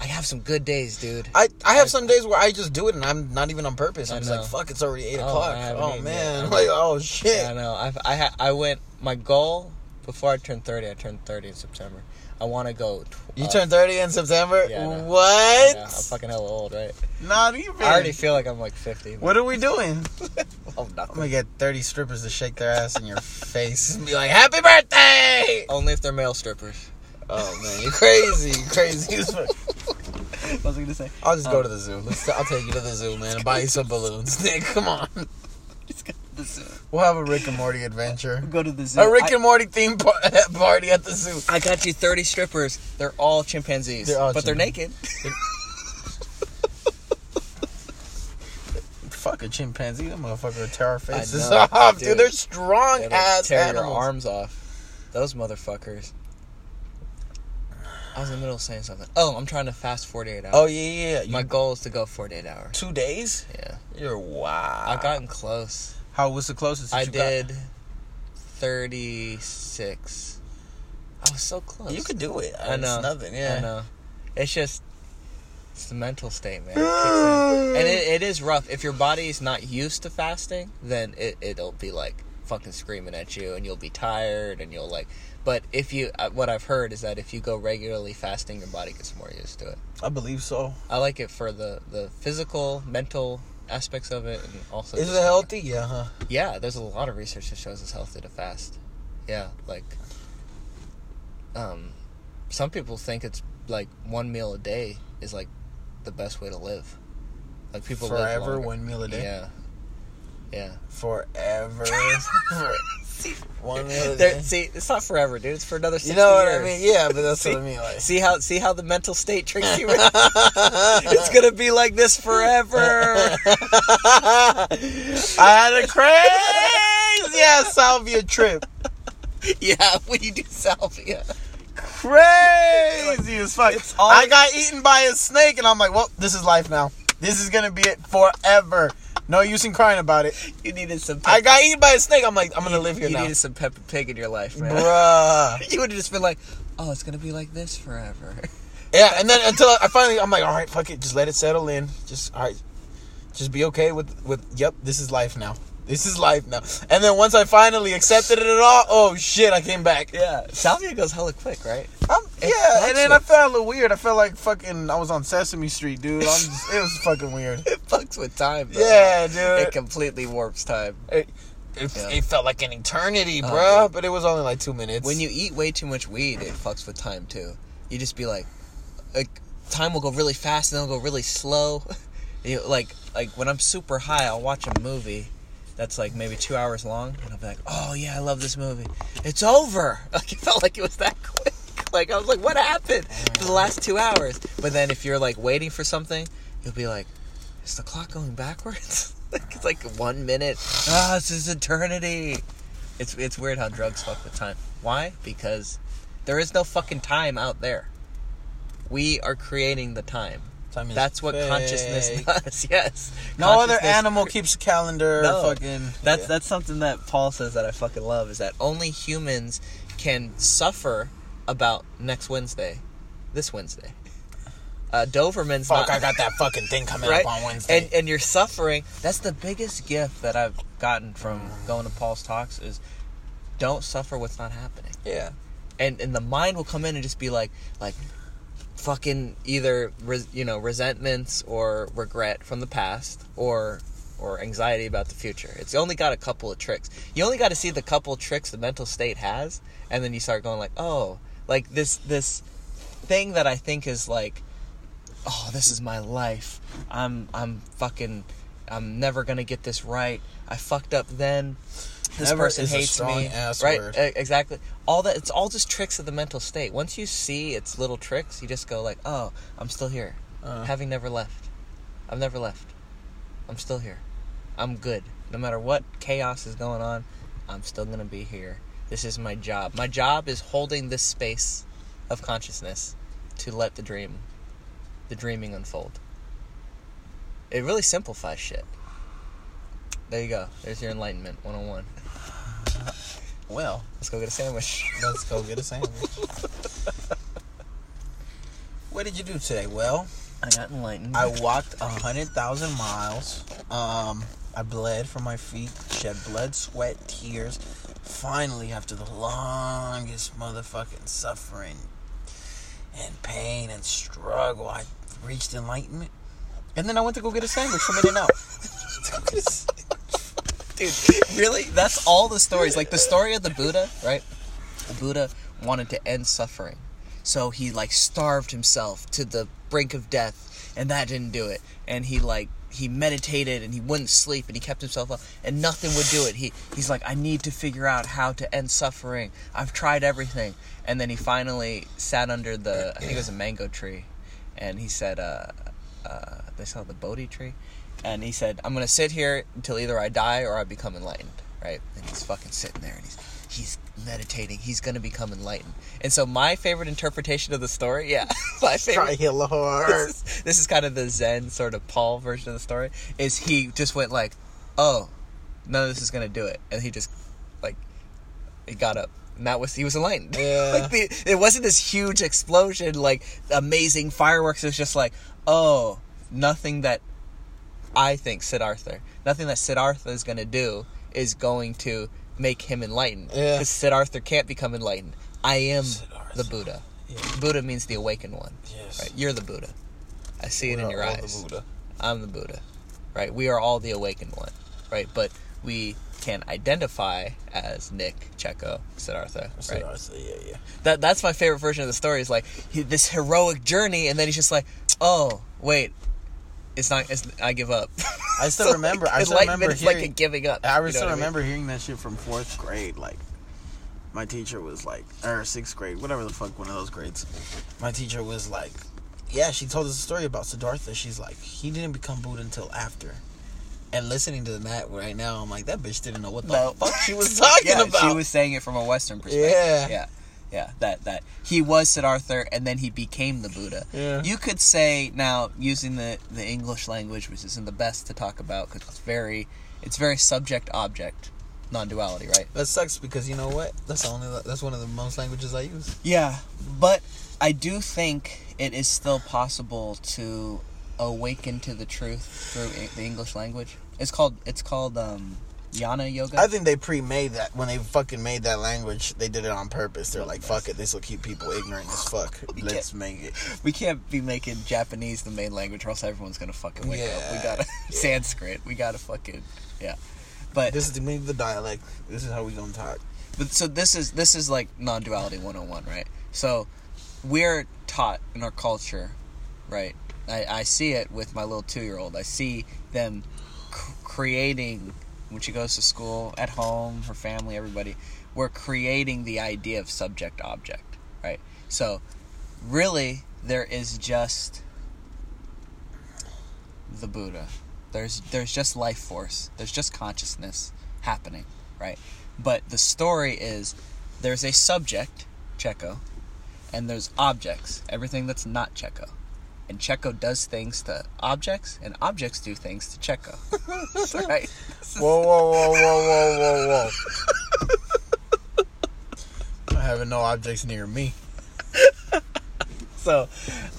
I have some good days, dude. I I have I- some days where I just do it and I'm not even on purpose. I I'm just like, fuck, it's already eight Oh, o'clock. Oh man, yet. like oh shit. Yeah, I know. I've, I ha- I went. My goal before I turned 30, I turned 30 in September. I want to go. Tw- You uh, turn 30 in September? yeah, I. I what? know, I'm fucking hella old, right? Not even. I already feel like I'm like 50. What are we doing? Oh, I'm gonna get 30 strippers to shake their ass in your face and be like, Happy birthday! Only if they're male strippers. Oh man, you're crazy. Crazy. What was I gonna say? I'll just Um, go to the zoo. Let's, I'll take you to the zoo, man, and buy you some balloons. Nick, come on. Just go to the zoo. We'll have a Rick and Morty adventure. Go to the zoo. A Rick I- and Morty theme par- party at the zoo. I got you 30 strippers. They're all chimpanzees, They're all but they're naked. Fuck a chimpanzee. That motherfucker would tear our faces know, off, dude. dude. They're strong They'll ass tear animals. your arms off. Those motherfuckers. I was in the middle of saying something. Oh, I'm trying to fast 48 hours. Oh yeah, yeah. You, My goal is to go 48 hours. two days? Yeah. You're wow. I've gotten close. How was the closest? that I you got? did 36. I was so close. You could do it. I know. It's nothing. Yeah. I know. It's just it's the mental state, man. It and it, it is rough. If your body's not used to fasting, then it it'll be like fucking screaming at you, and you'll be tired, and you'll like. But if you, uh, what I've heard is that if you go regularly fasting, your body gets more used to it. I believe so. I like it for the the physical, mental aspects of it, and also. Is it healthy? Yeah, huh? Yeah, there's a lot of research that shows it's healthy to fast. Yeah, like um some people think it's like one meal a day is like the best way to live. Like people Forever, one meal a day. Yeah. Yeah. Forever. one meal a There, day. see, it's not forever, dude. It's for another 60 You know what years. I mean? Yeah, but that's See- what I mean. Like, See how see how the mental state tricks you? it's gonna be like this forever. I had a crazy ass salvia trip. yeah, when you do salvia. Crazy as fuck. I got eaten by a snake, and I'm like, well, this is life now. This is gonna be it forever. No use in crying about it. You needed some. I got eaten by a snake. I'm like, I'm gonna live here you now, needed some Peppa Pig in your life, man. bruh. You would have just been like, "Oh, it's gonna be like this forever." Yeah, and then until I finally, I'm like, all right, fuck it, just let it settle in. Just all right, just be okay with with. Yep, this is life now. This is life now. And then once I finally accepted it at all, oh shit, I came back. yeah, salvia goes hella quick, right? I'm, yeah, and then I fucks felt a little weird. I felt like fucking I was on Sesame Street, dude. I'm just, it was fucking weird. It fucks with time. Though. Yeah, dude. it completely warps time. It, it, Yeah. it felt like an eternity, Oh, dude. But it was only like two minutes. When you eat way too much weed, it fucks with time too. You just be like, like time will go really fast and then it'll go really slow. you, like like when I'm super high, I'll watch a movie that's like maybe two hours long, and I'll be like, oh yeah, I love this movie. It's over. Like it felt like it was that quick. Like I was like, what happened for the last two hours? But then if you're like waiting for something, you'll be like, is the clock going backwards? like it's like one minute. Ah, this is eternity. It's it's weird how drugs fuck with time. Why? Because there is no fucking time out there. We are creating the time. Time is That's what fake. consciousness does. Yes. No other animal keeps a calendar. No. fucking. That's yeah. that's something that Paul says that I fucking love is that only humans can suffer about next Wednesday, this Wednesday. Uh, Doberman's Fuck, not, I got that fucking thing coming right? up on Wednesday. And and you're suffering. That's the biggest gift that I've gotten from going to Paul's talks is don't suffer what's not happening. yeah. And and the mind will come in and just be like like fucking either res, you know resentments or regret from the past or or anxiety about the future. It's only got a couple of tricks. You only got to see the couple tricks the mental state has, and then you start going like, oh, like this this thing that I think is like, oh, this is my life. I'm I'm fucking I'm never gonna get this right. I fucked up then. This Never person hates me. right? word. Exactly. All that. It's all just tricks of the mental state. Once you see its little tricks, you just go like, oh, I'm still here, Uh. having never left. I've never left. I'm still here. I'm good. No matter what chaos is going on, I'm still gonna be here. This is my job. My job is holding this space of consciousness to let the dream, the dreaming unfold. It really simplifies shit. There you go. There's your enlightenment 101. Well, Let's go get a sandwich. let's go get a sandwich. what did you do today? Well, I got enlightened. I walked a hundred thousand miles. Um, I bled from my feet, shed blood, sweat, tears. finally, after the longest motherfucking suffering and pain and struggle, I reached enlightenment. And then I went to go get a sandwich from In and Out. Dude, really? That's all the stories. Like the story of the Buddha, right? The Buddha wanted to end suffering. So he like starved himself to the brink of death and that didn't do it. And he like he meditated and he wouldn't sleep and he kept himself up and nothing would do it. He he's like I need to figure out how to end suffering. I've tried everything. And then he finally sat under the I think it was a mango tree and he said uh uh they saw the Bodhi tree and he said, "I'm gonna sit here until either I die or I become enlightened." Right? And he's fucking sitting there, and he's he's meditating. He's gonna become enlightened. And so my favorite interpretation of the story, yeah, my favorite. Try. This is, this is kind of the Zen sort of Paul version of the story. Is he just went like, "Oh, none of this is gonna do it," and he just like he got up. And that was he was enlightened. Yeah. like the, it wasn't this huge explosion, like amazing fireworks. It was just like, oh, nothing that I think Siddhartha, nothing that Siddhartha is going to do is going to make him enlightened. Yeah. Because Siddhartha can't become enlightened. I am Siddhartha. the Buddha. Yeah. Buddha means the awakened one. Yes. Right? You're the Buddha. I see it in your eyes. I'm the Buddha. Right? We are all the awakened one. Right? But we can identify as Nick, Checo, Siddhartha. Right? Siddhartha, yeah, yeah. That that's my favorite version of the story. Is like he, this heroic journey, and then he's just like, oh wait, it's not. It's, I give up. I still So, remember. like, I still remember is like a hearing. giving up. I you know still what mean? remember hearing that shit from fourth grade. Like, my teacher was like, or sixth grade, whatever the fuck, one of those grades. My teacher was like, yeah, she told us a story about Siddhartha. She's like, he didn't become Buddha until after. And listening to that right now, I'm like, that bitch didn't know what the No. fuck she was talking yeah, about. She was saying it from a Western perspective. Yeah. yeah, yeah. That that he was Siddhartha, and then he became the Buddha. Yeah. You could say now using the the English language, which isn't the best to talk about because it's very it's very subject object non-duality, right? that sucks because you know what? That's only. That's one of the most languages I use. Yeah, but I do think it is still possible to awaken to the truth through the English language. It's called it's called um, Jnana Yoga. I think they pre-made that when they fucking made that language. They did it on purpose. They're like, "Fuck it, this will keep people ignorant as fuck. Let's make it." we can't be making Japanese the main language, or else everyone's gonna fucking wake up. We gotta Sanskrit. We gotta fucking yeah. But This is to me the dialect. This is how we gonna talk. But so this is this is like non-duality 101, right? So we're taught in our culture, right? I, I see it with my little two-year-old. I see them c- creating when she goes to school, at home, her family, everybody. We're creating the idea of subject-object, right? So really, there is just the Buddha. There's there's just life force. There's just consciousness happening, right? But the story is there's a subject, Checo, and there's objects, everything that's not Checo. And Checo does things to objects, and objects do things to Checo. right? Whoa, whoa, whoa, whoa, whoa, whoa, whoa! I having no objects near me. So,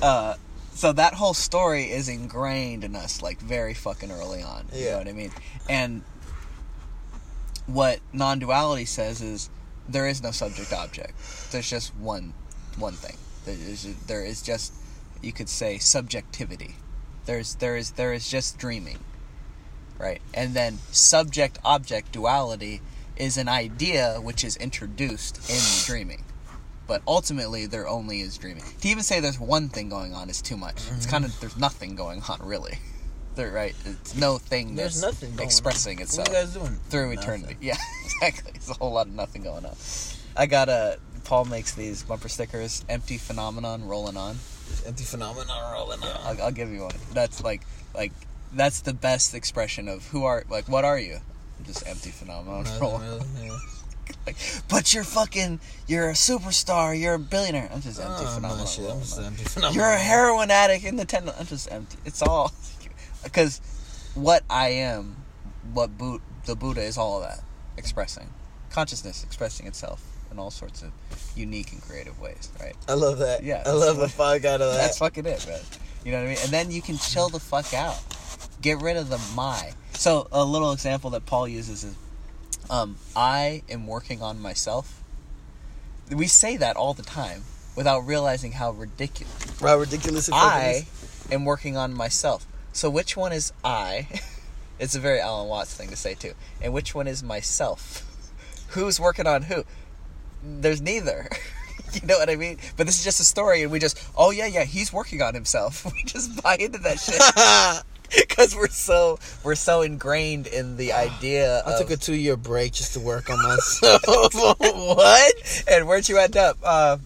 uh, so that whole story is ingrained in us like very fucking early on. You Yeah. know what I mean? And what non-duality says is there is no subject object. There's just one one thing. There is there is just you could say subjectivity. There's there is there is just dreaming. Right? And then subject object duality is an idea which is introduced in dreaming. But ultimately there only is dreaming. To even say there's one thing going on is too much. It's mm-hmm. kind of there's nothing going on really. There, right? It's no thing There's that's nothing going expressing What itself you guys doing? through Nothing. eternity. Yeah, exactly. It's a whole lot of nothing going on. I got a Paul makes these bumper stickers, empty phenomenon rolling on. Empty rolling on. I'll, I'll give you one. That's like like that's the best expression of who are like what are you? I'm just empty rolling. really, yeah. Like, but you're fucking you're a superstar. You're a billionaire. I'm just empty Oh, phenomenon. shit, I'm just empty phenomenon. You're a heroin addict in the ten. I'm just empty. It's all because what I am, what Bu- the Buddha is all of that expressing consciousness, expressing itself in all sorts of unique and creative ways. Right? I love that. Yeah, I love the fuck out of that. That's fucking it, man. You know what I mean? And then you can chill the fuck out. Get rid of the my. So a little example that Paul uses is Um, I am working on myself. We say that all the time without realizing how ridiculous. How ridiculous it I am working on myself. So which one is I? it's a very Alan Watts thing to say too. And which one is myself? Who's working on who? There's neither. you know what I mean? But this is just a story, and we just, oh yeah, yeah, he's working on himself. We just buy into that shit because we're so we're so ingrained in the idea. I of, took a two year break just to work on myself. what? And where'd you end up? Uh,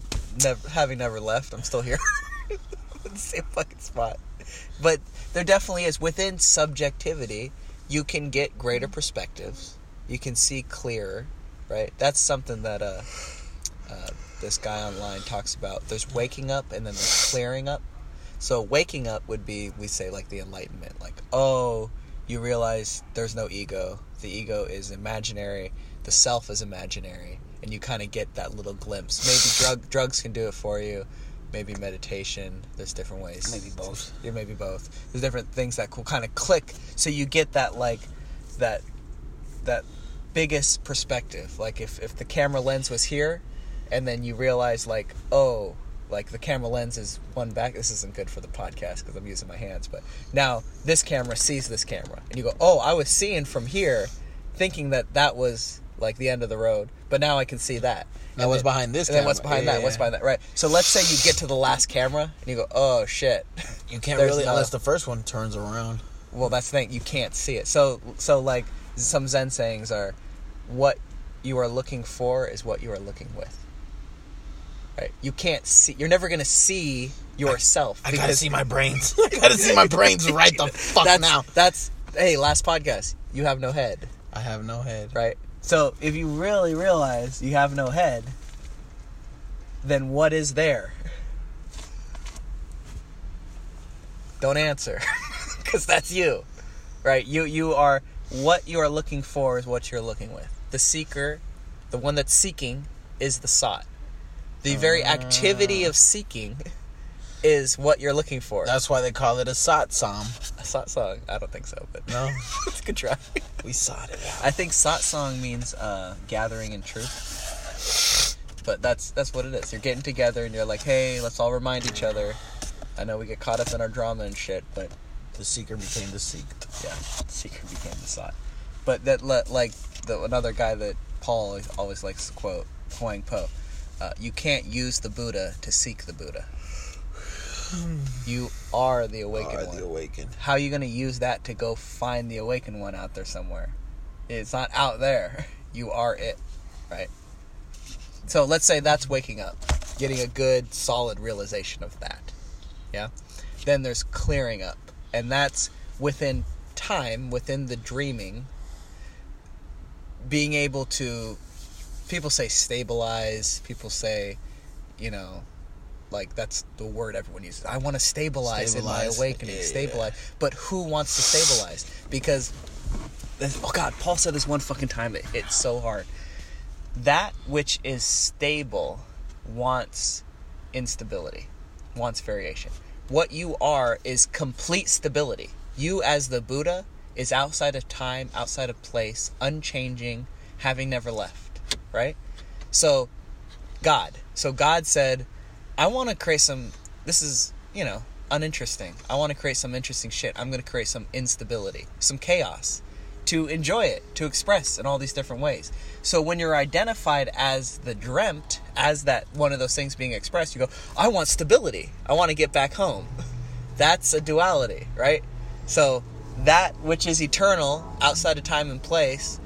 never, having never left, I'm still here. the same fucking spot. But there definitely is within subjectivity. You can get greater perspectives. You can see clearer, right? That's something that uh, uh, this guy online talks about. There's waking up and then there's clearing up. So waking up would be we say like the enlightenment, like oh, you realize there's no ego. The ego is imaginary. The self is imaginary, and you kind of get that little glimpse. Maybe drug drugs can do it for you. Maybe meditation. There's different ways. Maybe both. Yeah, maybe both. There's different things that will kind of click, so you get that like that that biggest perspective. Like if if the camera lens was here, and then you realize like oh like the camera lens is one back this isn't good for the podcast because i'm using my hands but now this camera sees this camera and you go oh i was seeing from here thinking that that was like the end of the road but now i can see that Now And what's then- behind this camera? and then what's behind Yeah, that what's behind that right so let's say you get to the last camera and you go oh shit You can't really no- unless the first one turns around. well that's the thing you can't see it so so like some zen sayings are what you are looking for is what you are looking with. Right? You can't see you're never gonna see yourself I gotta see my brains. I gotta see my brains right the fuck that's now. that's hey last podcast you have no head. I have no head. right? So if you really realize you have no head then what is there? Don't answer because that's you. Right? You you are what you are looking for is what you're looking with the seeker the one that's seeking is the sought the very activity of seeking is what you're looking for That's why they call it a satsang. a sought song i don't think so but No, it's a good try we sought it out. I think sought song means uh, gathering in truth. But that's that's what it is. You're getting together and you're like, hey, let's all remind each other. I know we get caught up in our drama and shit, but The seeker became the seeked. yeah, seeker became the sought. But that let like the another guy that Paul always, always likes to quote, Huang Po. Uh, you can't use the Buddha to seek the Buddha. You are the awakened Are one the awakened. how are you going to use that to go find the awakened one out there somewhere? It's not out there. You are it, right? So let's say that's waking up, getting a good, solid realization of that. Yeah? Then there's clearing up, and that's within time, within the dreaming, being able to. People say stabilize, people say, you know, like that's the word everyone uses. I want to stabilize, in my awakening. Yeah, yeah. stabilize. But who wants to stabilize? Because this- oh god, Paul said this one fucking time that hit so hard. That which is stable wants instability, wants variation. What you are is complete stability. You as the Buddha is outside of time, outside of place, unchanging, having never left, right? So God. So God said, I want to create some. This is, you know, uninteresting. I want to create some interesting shit. I'm going to create some instability, some chaos to enjoy it, to express in all these different ways. So when you're identified as the dreamt, as that one of those things being expressed, you go, I want stability. I want to get back home. That's a duality, right? So that which is eternal outside of time and place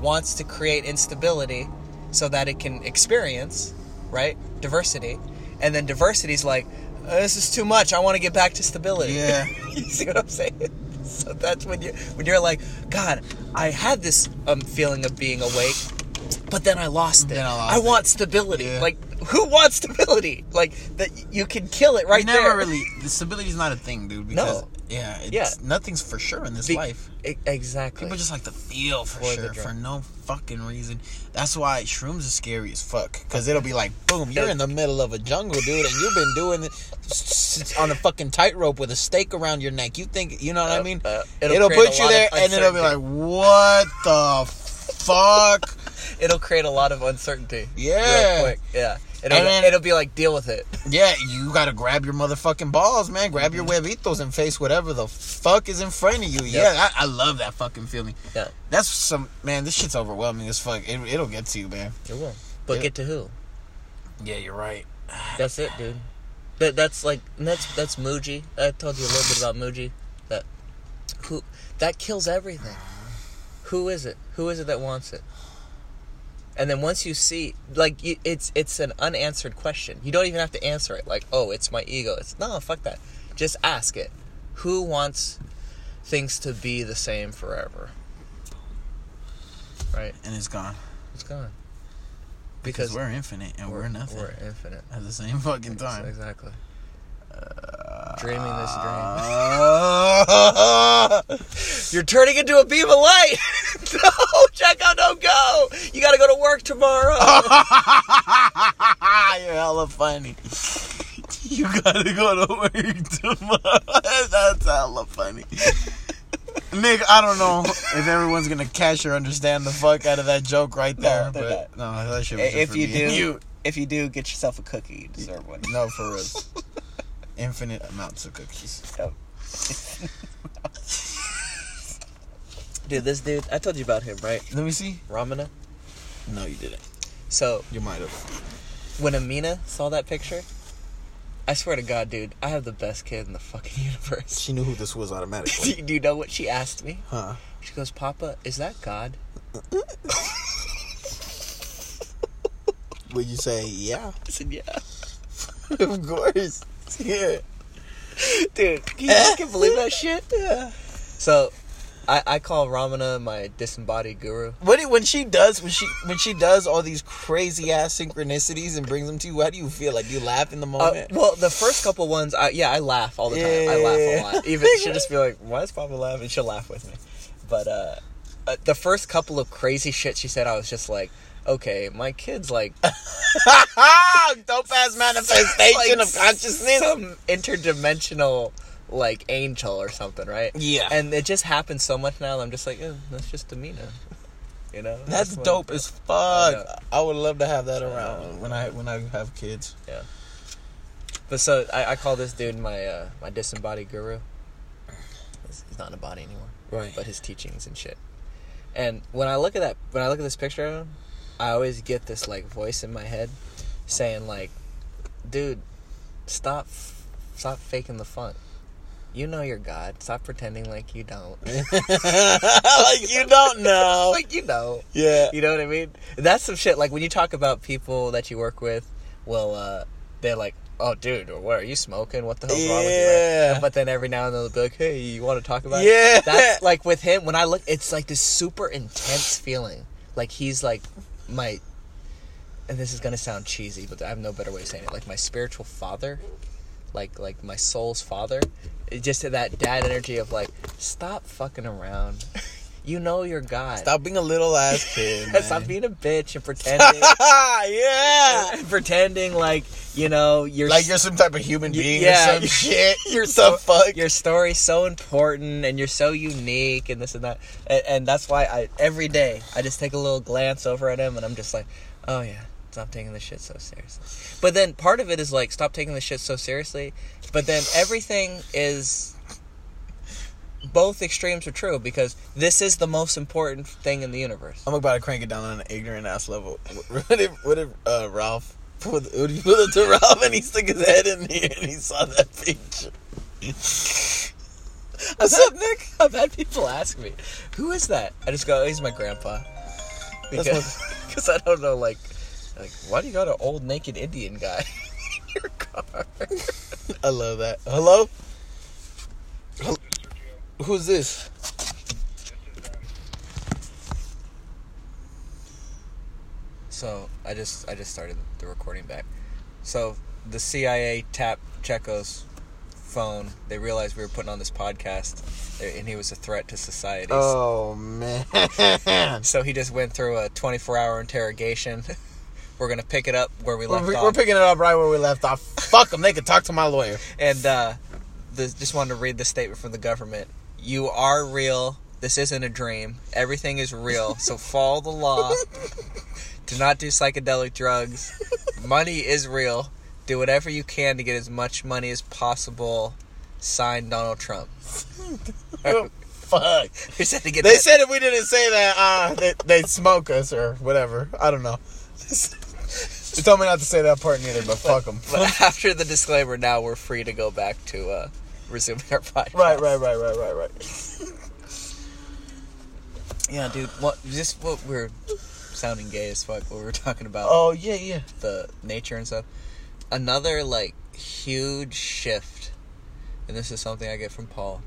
wants to create instability so that it can experience, right? Diversity. And then diversity is like, "Uh, this is too much. I want to get back to stability. Yeah. you see what I'm saying? So that's when you when you're like, God, I had this um, feeling of being awake, but then I lost it. Then I lost it. want stability. Yeah. Like, who wants stability? Like that you can kill it right never there. really. The stability is not a thing, dude. Because, No. Yeah. It's, Yeah. Nothing's for sure in this Be- life. Exactly. People just like to feel for For sure for no fucking reason. That's why shrooms are scary as fuck. Because it'll be like, boom, you're in the middle of a jungle, dude, and you've been doing it on a fucking tightrope with a stake around your neck. You think, you know what I mean? Uh, it'll a put you there, and it'll be like, what the fuck? It'll create a lot of uncertainty. Yeah. Real quick. Yeah. It'll, And then- it'll be like deal with it. Yeah, you gotta grab your motherfucking balls, man. Grab your mm-hmm. huevitos and face whatever the fuck is in front of you. Yeah, I, I love that fucking feeling. Yeah. That's some man. This shit's overwhelming as fuck. It, it'll get to you, man. It will. But Yeah. get to who? Yeah, you're right. That's it, dude. That that's like that's that's Muji. I told you a little bit about Muji. That who that kills everything. Who is it? Who is it that wants it? And then once you see, like, it's it's an unanswered question. You don't even have to answer it. Like, oh, it's my ego. It's no, fuck that. Just ask it. Who wants things to be the same forever? Right. And it's gone It's gone. because Because we're infinite and we're, nothing We're infinite. at the same fucking time. Exactly. Dreaming this dream. You're turning into a beam of light. no, check out, don't go. You got to go to work tomorrow. You're hella funny. You gotta go to work tomorrow. That's hella funny. Nick, I don't know if everyone's gonna catch or understand the fuck out of that joke right there, No, but no, that shit was If you do, you. if you do, get yourself a cookie. You deserve one. no, for real, infinite amounts of cookies. Yep. dude, this dude, I told you about him, right? Let me see. Ramana. No, you didn't. So You might have. when Amina saw that picture, I swear to God, dude, I have the best kid in the fucking universe. She knew who this was automatically. do you know what she asked me? huh? She goes, Papa, is that God? Would you say yeah? I said, yeah. of course. Yeah. Dude, can you fucking believe that shit? Yeah. So, I, I call Ramana my disembodied guru. What do, when she does when she when she does all these crazy ass synchronicities and brings them to you, how do you feel? Like do you laugh in the Uh, moment? well, the first couple ones, I, yeah, I laugh all the time. I laugh a lot. Even she'll just be like, "Why is Papa laughing?" She'll laugh with me. But uh, uh, the first couple of crazy shit she said, I was just like, "Okay, my kid's like Dope ass manifestation like of consciousness. some interdimensional like angel or something, right?" Yeah, And it just happens so much now. That I'm just like, eh, that's just Amina. You know, that's what- dope as fuck. I I, would love to have that around when I when I have kids. Yeah. But so I, I call this dude my uh, my disembodied guru. He's he's not in a body anymore. Right. but his teachings and shit. And when I look at that, when I look at this picture of him, I always get this like voice in my head saying like, "Dude, stop, stop faking the fun. You know you're God. Stop pretending like you don't. like you don't know. like you know. yeah. You know what I mean? That's some shit. Like when you talk about people that you work with, well, uh, they're like, "Oh, dude, or what are you smoking? What the hell's wrong with you?" Yeah. Right? But then every now and then they'll be like, "Hey, you want to talk about?" Yeah. it? That's like with him. When I look, it's like this super intense feeling. Like he's like my, and this is gonna sound cheesy, but I have no better way of saying it. Like my spiritual father, like like my soul's father. It just that dad energy of like, stop fucking around. you know you're God. Stop being a little ass kid. man. Stop being a bitch and pretending. yeah. and pretending like you know you're Like you're some type of human being yeah, or some shit. you're so fuck. your story's so important and you're so unique and this and that and, and that's why I every day I just take a little glance over at him and I'm just like oh yeah stop taking this shit so seriously but then part of it is like stop taking this shit so seriously but then everything is both extremes are true because this is the most important thing in the universe I'm about to crank it down on an ignorant ass level. What if, what if uh, Ralph put, you put it to Rob and he stuck his head in here and he saw that picture? What's up, Nick? I've had people ask me, "Who is that?" I just go, "He's my grandpa," because I don't know, like, like why do you got an old naked Indian guy in your car? I love that. Hello? Hel- Who's this? So I just I just started the recording back. So the CIA tapped Checo's phone. They realized we were putting on this podcast, and he was a threat to society. Oh, man. So he just went through a 24-hour interrogation. we're gonna pick it up where we left We're, off. we're picking it up right where we left off. Fuck them. They can talk to my lawyer. And uh, the, just wanted to read the statement from the government. You are real. This isn't a dream. Everything is real. So follow the law. Do not do psychedelic drugs. Money is real. Do whatever you can to get as much money as possible. Signed Donald Trump. Fuck. To get They said if we didn't say that, uh, they, they'd smoke us or whatever. I don't know. they told me not to say that part neither, but fuck them. But after the disclaimer, now we're free to go back to uh, resuming our podcast. Right, right, right, right, right, right. Yeah, dude. What? Just what we're sounding gay as fuck. What we were talking about Oh yeah, yeah. the nature and stuff. Another like huge shift, and this is something I get from Paul.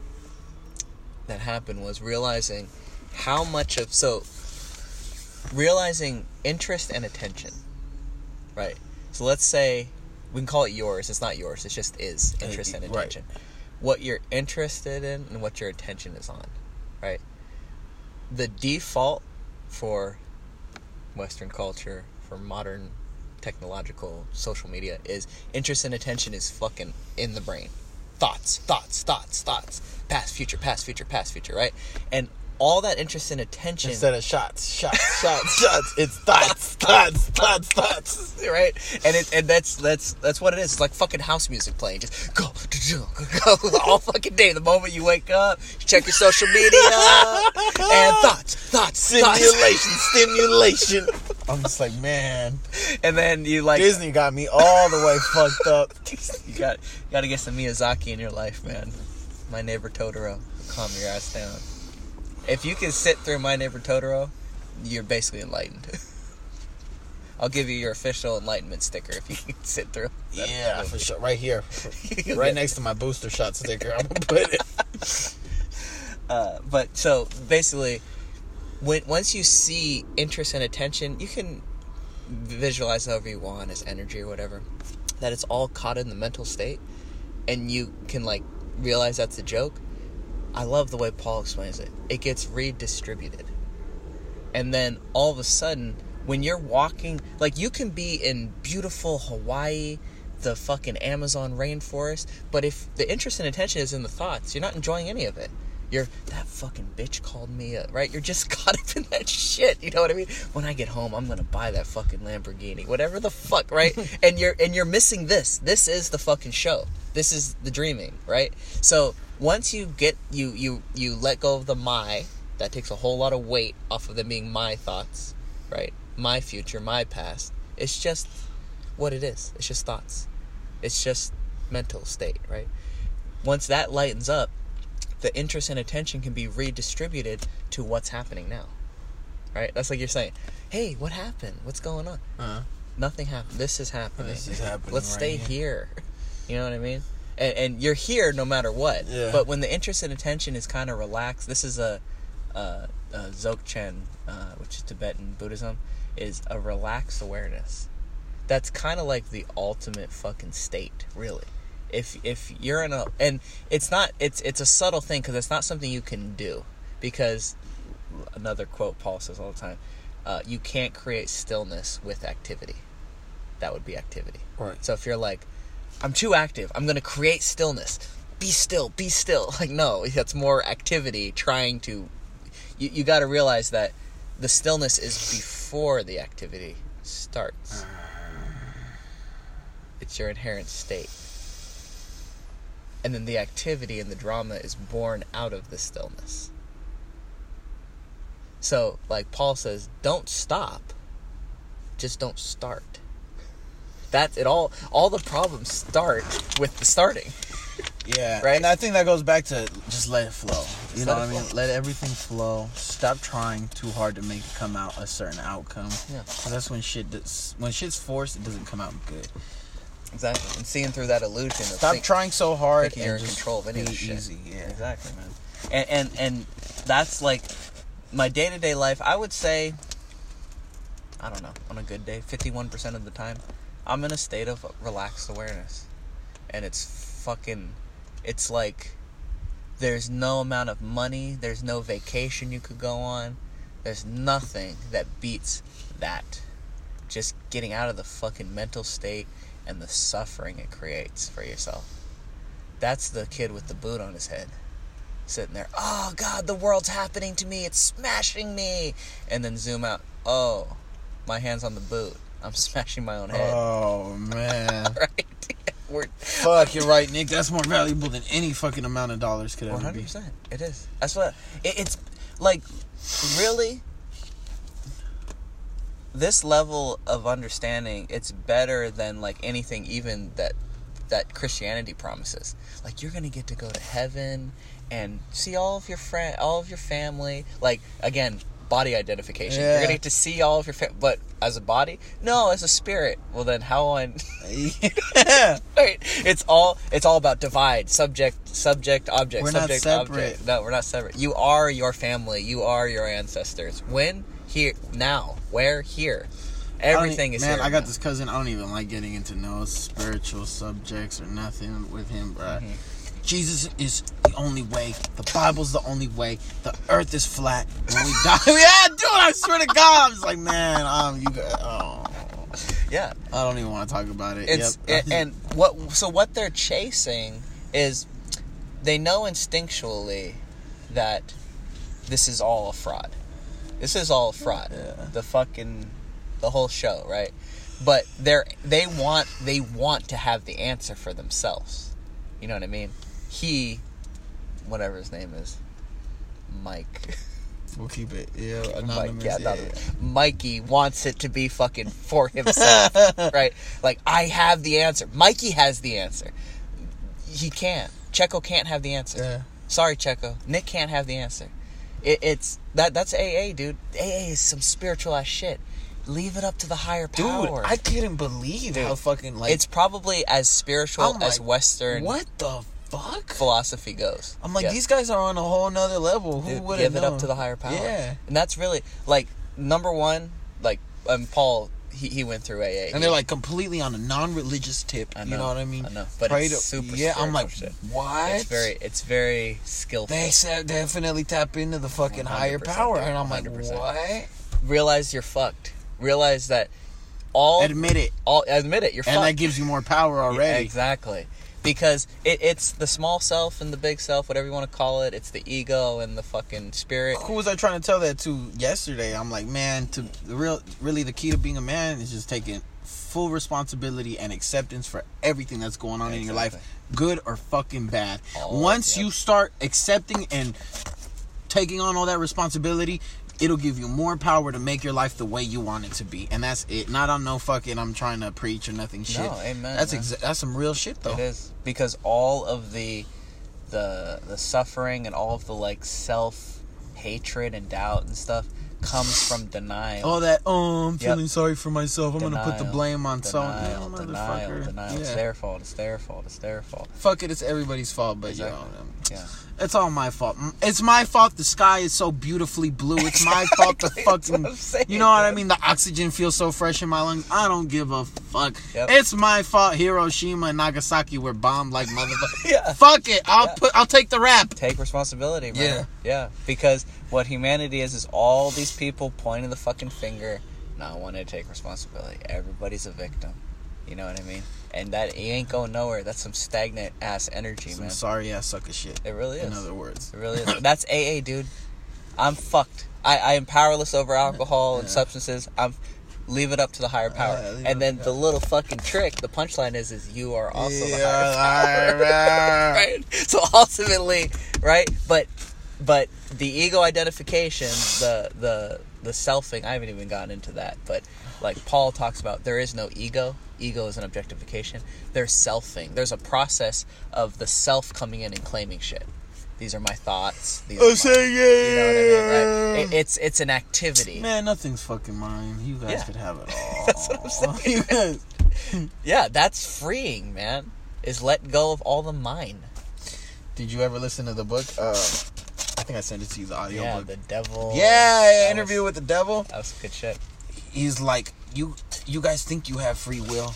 That happened was realizing how much of so realizing interest and attention, right? So let's say we can call it yours. It's not yours. It just is uh, interest and right. attention. What you're interested in and what your attention is on, right? The default for Western culture, for modern technological social media, is interest and attention is fucking in the brain. Thoughts, thoughts, thoughts, thoughts. Past, future, past, future, past, future, right? And all that interest and attention Instead of shots, shots, shots, shots, it's thoughts, thoughts, thoughts, thoughts. right? And it and that's that's that's what it is. It's like fucking house music playing. Just go, go, go go all fucking day. The moment you wake up, you check your social media and thoughts, thoughts, thoughts. Stimulation, stimulation. I'm just like, man, And then you like Disney got me all the way fucked up. you got you got to get some Miyazaki in your life, man. My neighbor Totoro, calm your ass down. If you can sit through My Neighbor Totoro, you're basically enlightened. I'll give you your official enlightenment sticker if you can sit through. Yeah, movie. for sure. Right here, right next to my booster shot sticker. I'm gonna put it. Uh, but so basically, when once you see interest and attention, you can visualize however you want as energy or whatever. That it's all caught in the mental state, and you can like realize that's a joke. I love the way Paul explains it. It gets redistributed, and then all of a sudden, when you're walking, like you can be in beautiful Hawaii. The fucking Amazon rainforest, but if the interest and attention is in the thoughts, you're not enjoying any of it you're that fucking bitch called me a, right? You're just caught up in that shit you know what i mean? When i get home i'm gonna buy that fucking lamborghini whatever the fuck right? And you're and you're missing this. This is the fucking show. This is the dreaming right? So once you get you you you let go of the my that takes a whole lot of weight off of them being my thoughts right? My future my past. It's just what it is. It's just thoughts. It's just mental state right? Once that lightens up the interest and attention can be redistributed to what's happening now. Right? That's like you're saying, hey, what happened? What's going on? Uh-huh. Nothing happened. This is happening. This is happening Let's right stay here. here. You know what I mean? And, and you're here no matter what. Yeah. But when the interest and attention is kind of relaxed, this is a, a, a Dzogchen, uh, which is Tibetan Buddhism, is a relaxed awareness. That's kind of like the ultimate fucking state, really if if you're in a and it's not it's it's a subtle thing because it's not something you can do because another quote Paul says all the time uh, you can't create stillness with activity. That would be activity. Right. so if you're like I'm too active I'm gonna create stillness. Be still be still. Like no that's more activity trying to you, you got to realize that the stillness is before the activity starts. It's your inherent state and then the activity and the drama is born out of the stillness. So, like Paul says, don't stop. Just don't start. That's it all all the problems start with the starting. Yeah, Right? And I think that goes back to just let it flow. You know what I mean? flow. Let everything flow. Stop trying too hard to make it come out a certain outcome. Yeah. 'Cause that's when shit does, when shit's forced, it doesn't come out good. Exactly. And seeing through that illusion of Stop think- trying so hard thinking you're and in control of any of shit. easy. Yeah. Exactly, man. And and and that's like my day to day life. I would say, I don't know, on a good day, fifty one percent of the time, I'm in a state of relaxed awareness, and it's fucking, it's like, there's no amount of money, there's no vacation you could go on, there's nothing that beats that. Just getting out of the fucking mental state and the suffering it creates for yourself. That's the kid with the boot on his head. sitting there. Oh God, the world's happening to me. It's smashing me. And then zoom out. Oh, my hands on the boot. I'm smashing my own head. Oh man. right? We're Fuck, you're right, Nick. That's more valuable than any fucking amount of dollars could ever hundred be. percent. It is. That's what it, it's like. Really, this level of understanding, it's better than like anything even that that Christianity promises. Like you're gonna get to go to heaven and see all of your friend, all of your family. Like again, body identification. You're gonna get to see all of your family, but as a body, no, as a spirit. Well, then how on? yeah. right? It's all it's all about divide, subject, subject, object, We're not subject, separate. object. No, we're not separate. You are your family. You are your ancestors. When? Here. Now. Where? Here. Everything is man. here I got now. this cousin. I don't even like getting into no spiritual subjects or nothing with him, bro. Mm-hmm. Jesus is the only way. The Bible's the only way. The Earth is flat. When we die, yeah, dude. I swear to God, I'm just like, man, um, you got. Oh, Yeah. I don't even want to talk about it. It's Yep. it, and what so what they're chasing is they know instinctually that this is all a fraud. This is all fraud. Yeah. The fucking the whole show, right? But they're they want they want to have the answer for themselves. You know what I mean? He whatever his name is. Mike. we'll keep it. Yeah, Mike, anonymous. yeah, yeah, anonymous. Mikey wants it to be fucking for himself, right? Like I have the answer. Mikey has the answer. He can't. Checo can't have the answer. yeah. Sorry, Checo. Nick can't have the answer. It, it's that. That's AA, dude. AA is some spiritual ass shit. Leave it up to the higher power. Dude. I couldn't believe how fucking like it's probably as spiritual I'm as like, Western what the fuck. philosophy goes. I'm like, these guys are on a whole nother level. Who would give it up to the higher power. Yeah. and that's really like number one. Like, um, Paul, he, he went through AA, And they're like completely on a non-religious tip. I You know, know what I mean? I know, but Pray it's to- super Yeah, I'm like, shit. what? It's very, it's very skillful. They said definitely tap into the fucking higher power, and I'm like, 100%. what? Realize you're fucked. Realize that all, Admit it, all admit it. You're and fucked. that gives you more power Yeah, already. exactly. Because it, it's the small self and the big self, whatever you want to call it. It's the ego and the fucking spirit. Who was I trying to tell that to yesterday? I'm like, man, to the real, really, the key to being a man is just taking full responsibility and acceptance for everything that's going on in your life, good or fucking bad. Once you start accepting and taking on all that responsibility, it'll give you more power to make your life the way you want it to be, and that's it. Not on no fucking I'm trying to preach or nothing shit. No, amen, That's exa- that's some real shit though. It is because all of the the the suffering and all of the like self hatred and doubt and stuff comes from denial. All that, oh, I'm Yep. feeling sorry for myself. I'm gonna put the blame on someone. denial, Yeah, denial, denial. It's their fault. It's their fault. It's their fault. Fuck it, it's everybody's fault, but Exactly. yo, um, Yeah. it's all my fault. It's my fault. The sky is so beautifully blue. It's my fault. The fucking, saying, you know what I mean? The oxygen feels so fresh in my lungs. I don't give a fuck. Yep. It's my fault. Hiroshima and Nagasaki were bombed like motherfuckers. Yeah. Fuck it. I'll Yeah. put. I'll take the rap. Take responsibility, man. Yeah. Yeah. Because what humanity is is all these people pointing the fucking finger, not wanting to take responsibility. Everybody's a victim. You know what I mean? And that you ain't going nowhere. That's some stagnant ass energy, Some man. sorry ass sucker shit. It really is. In other words. It really is. That's AA, dude. I'm fucked. I, I am powerless over alcohol and substances. I'm leave it up to the higher power. It and then the little fucking trick, the punchline is is you are also the higher power. Ah. right? So ultimately, right? But but the ego identification, the the the selfing, I haven't even gotten into that, but like Paul talks about there is no ego. Ego is an objectification. There's selfing. There's a process of the self coming in and claiming shit. These are my thoughts. These are Oh, my, say you know what I mean, yeah. right? It, it's it's an activity. Man, nothing's fucking mine. You guys Yeah. could have it all. That's what I'm saying. Guys- Yeah, that's freeing, man. Is let go of all the mine. Did you ever listen to the book? Uh, I think I sent it to you, the audio Yeah, book. the devil. yeah, That interview was- with the devil. That was good shit. He's like, you, you guys think you have free will,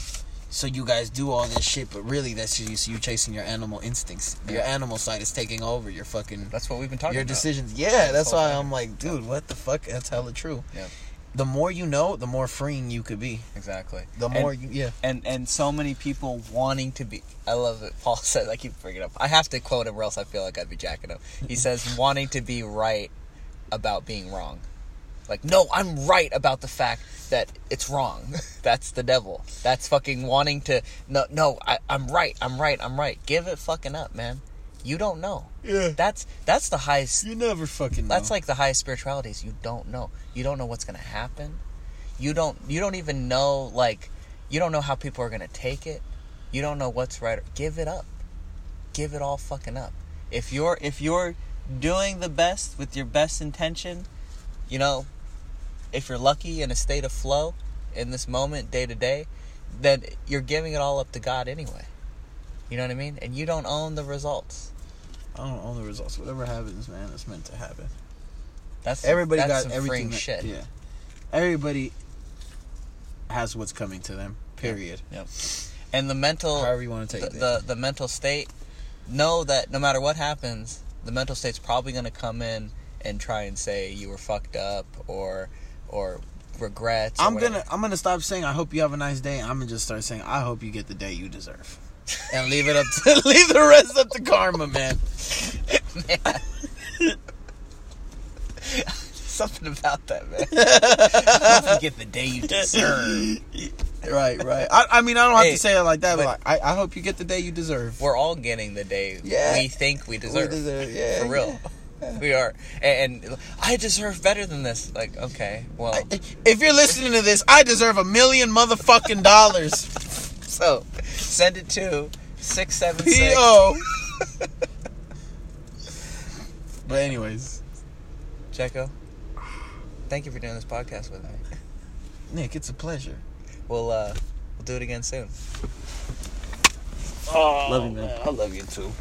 so you guys do all this shit, but really that's just you chasing your animal instincts. Your animal side is taking over your fucking That's what we've been talking your about. decisions. Yeah, that's whole why thing. I'm like, dude, what the fuck? That's hella true. Yeah. The more you know, the more freeing you could be. Exactly. The And- more you, yeah. and and so many people wanting to be i love it. Paul says i keep bringing it up. I have to quote him or else i feel like i'd be jacking him he says wanting to be right about being wrong. Like no i'm right about the fact that it's wrong. That's the devil. That's fucking wanting to no no I, i'm right i'm right i'm right. Give it fucking up man you don't know. Yeah. that's that's the highest You never fucking know. that's like the highest spirituality is you don't know. You don't know what's gonna happen. You don't you don't even know like you don't know how people are gonna take it. You don't know what's right give it up. Give it all fucking up. If you're if you're doing the best with your best intention you know if you're lucky in a state of flow in this moment day to day then you're giving it all up to god anyway. You know what i mean? And you don't own the results I don't own the results. Whatever happens, man, it's meant to happen. that's Everybody that's got everything. that- shit Yeah. Everybody has what's coming to them. Period. Yep. And the mental However you want to the, take it. the the mental state know that no matter what happens, the mental state's probably going to come in and try and say you were fucked up or or regrets. or I'm whatever. gonna I'm gonna stop saying I hope you have a nice day. I'm gonna just start saying I hope you get the day you deserve, and leave it up to leave the rest up to karma, man. man. something about that, man. Don't forget the day you deserve. Right, right. I, I mean I don't have Hey, to say it like that, but, but- I, I hope you get the day you deserve. We're all getting the day Yeah. we think we deserve. deserve- yeah, for real. We are, and, and I deserve better than this. Like, okay, well, If you're listening to this, I deserve a million motherfucking dollars. so send it to six seven six. P.O. but anyways, Checo, thank you for doing this podcast with me. Nick, it's a pleasure. We'll uh, we'll do it again soon. Love you, man. I love you too.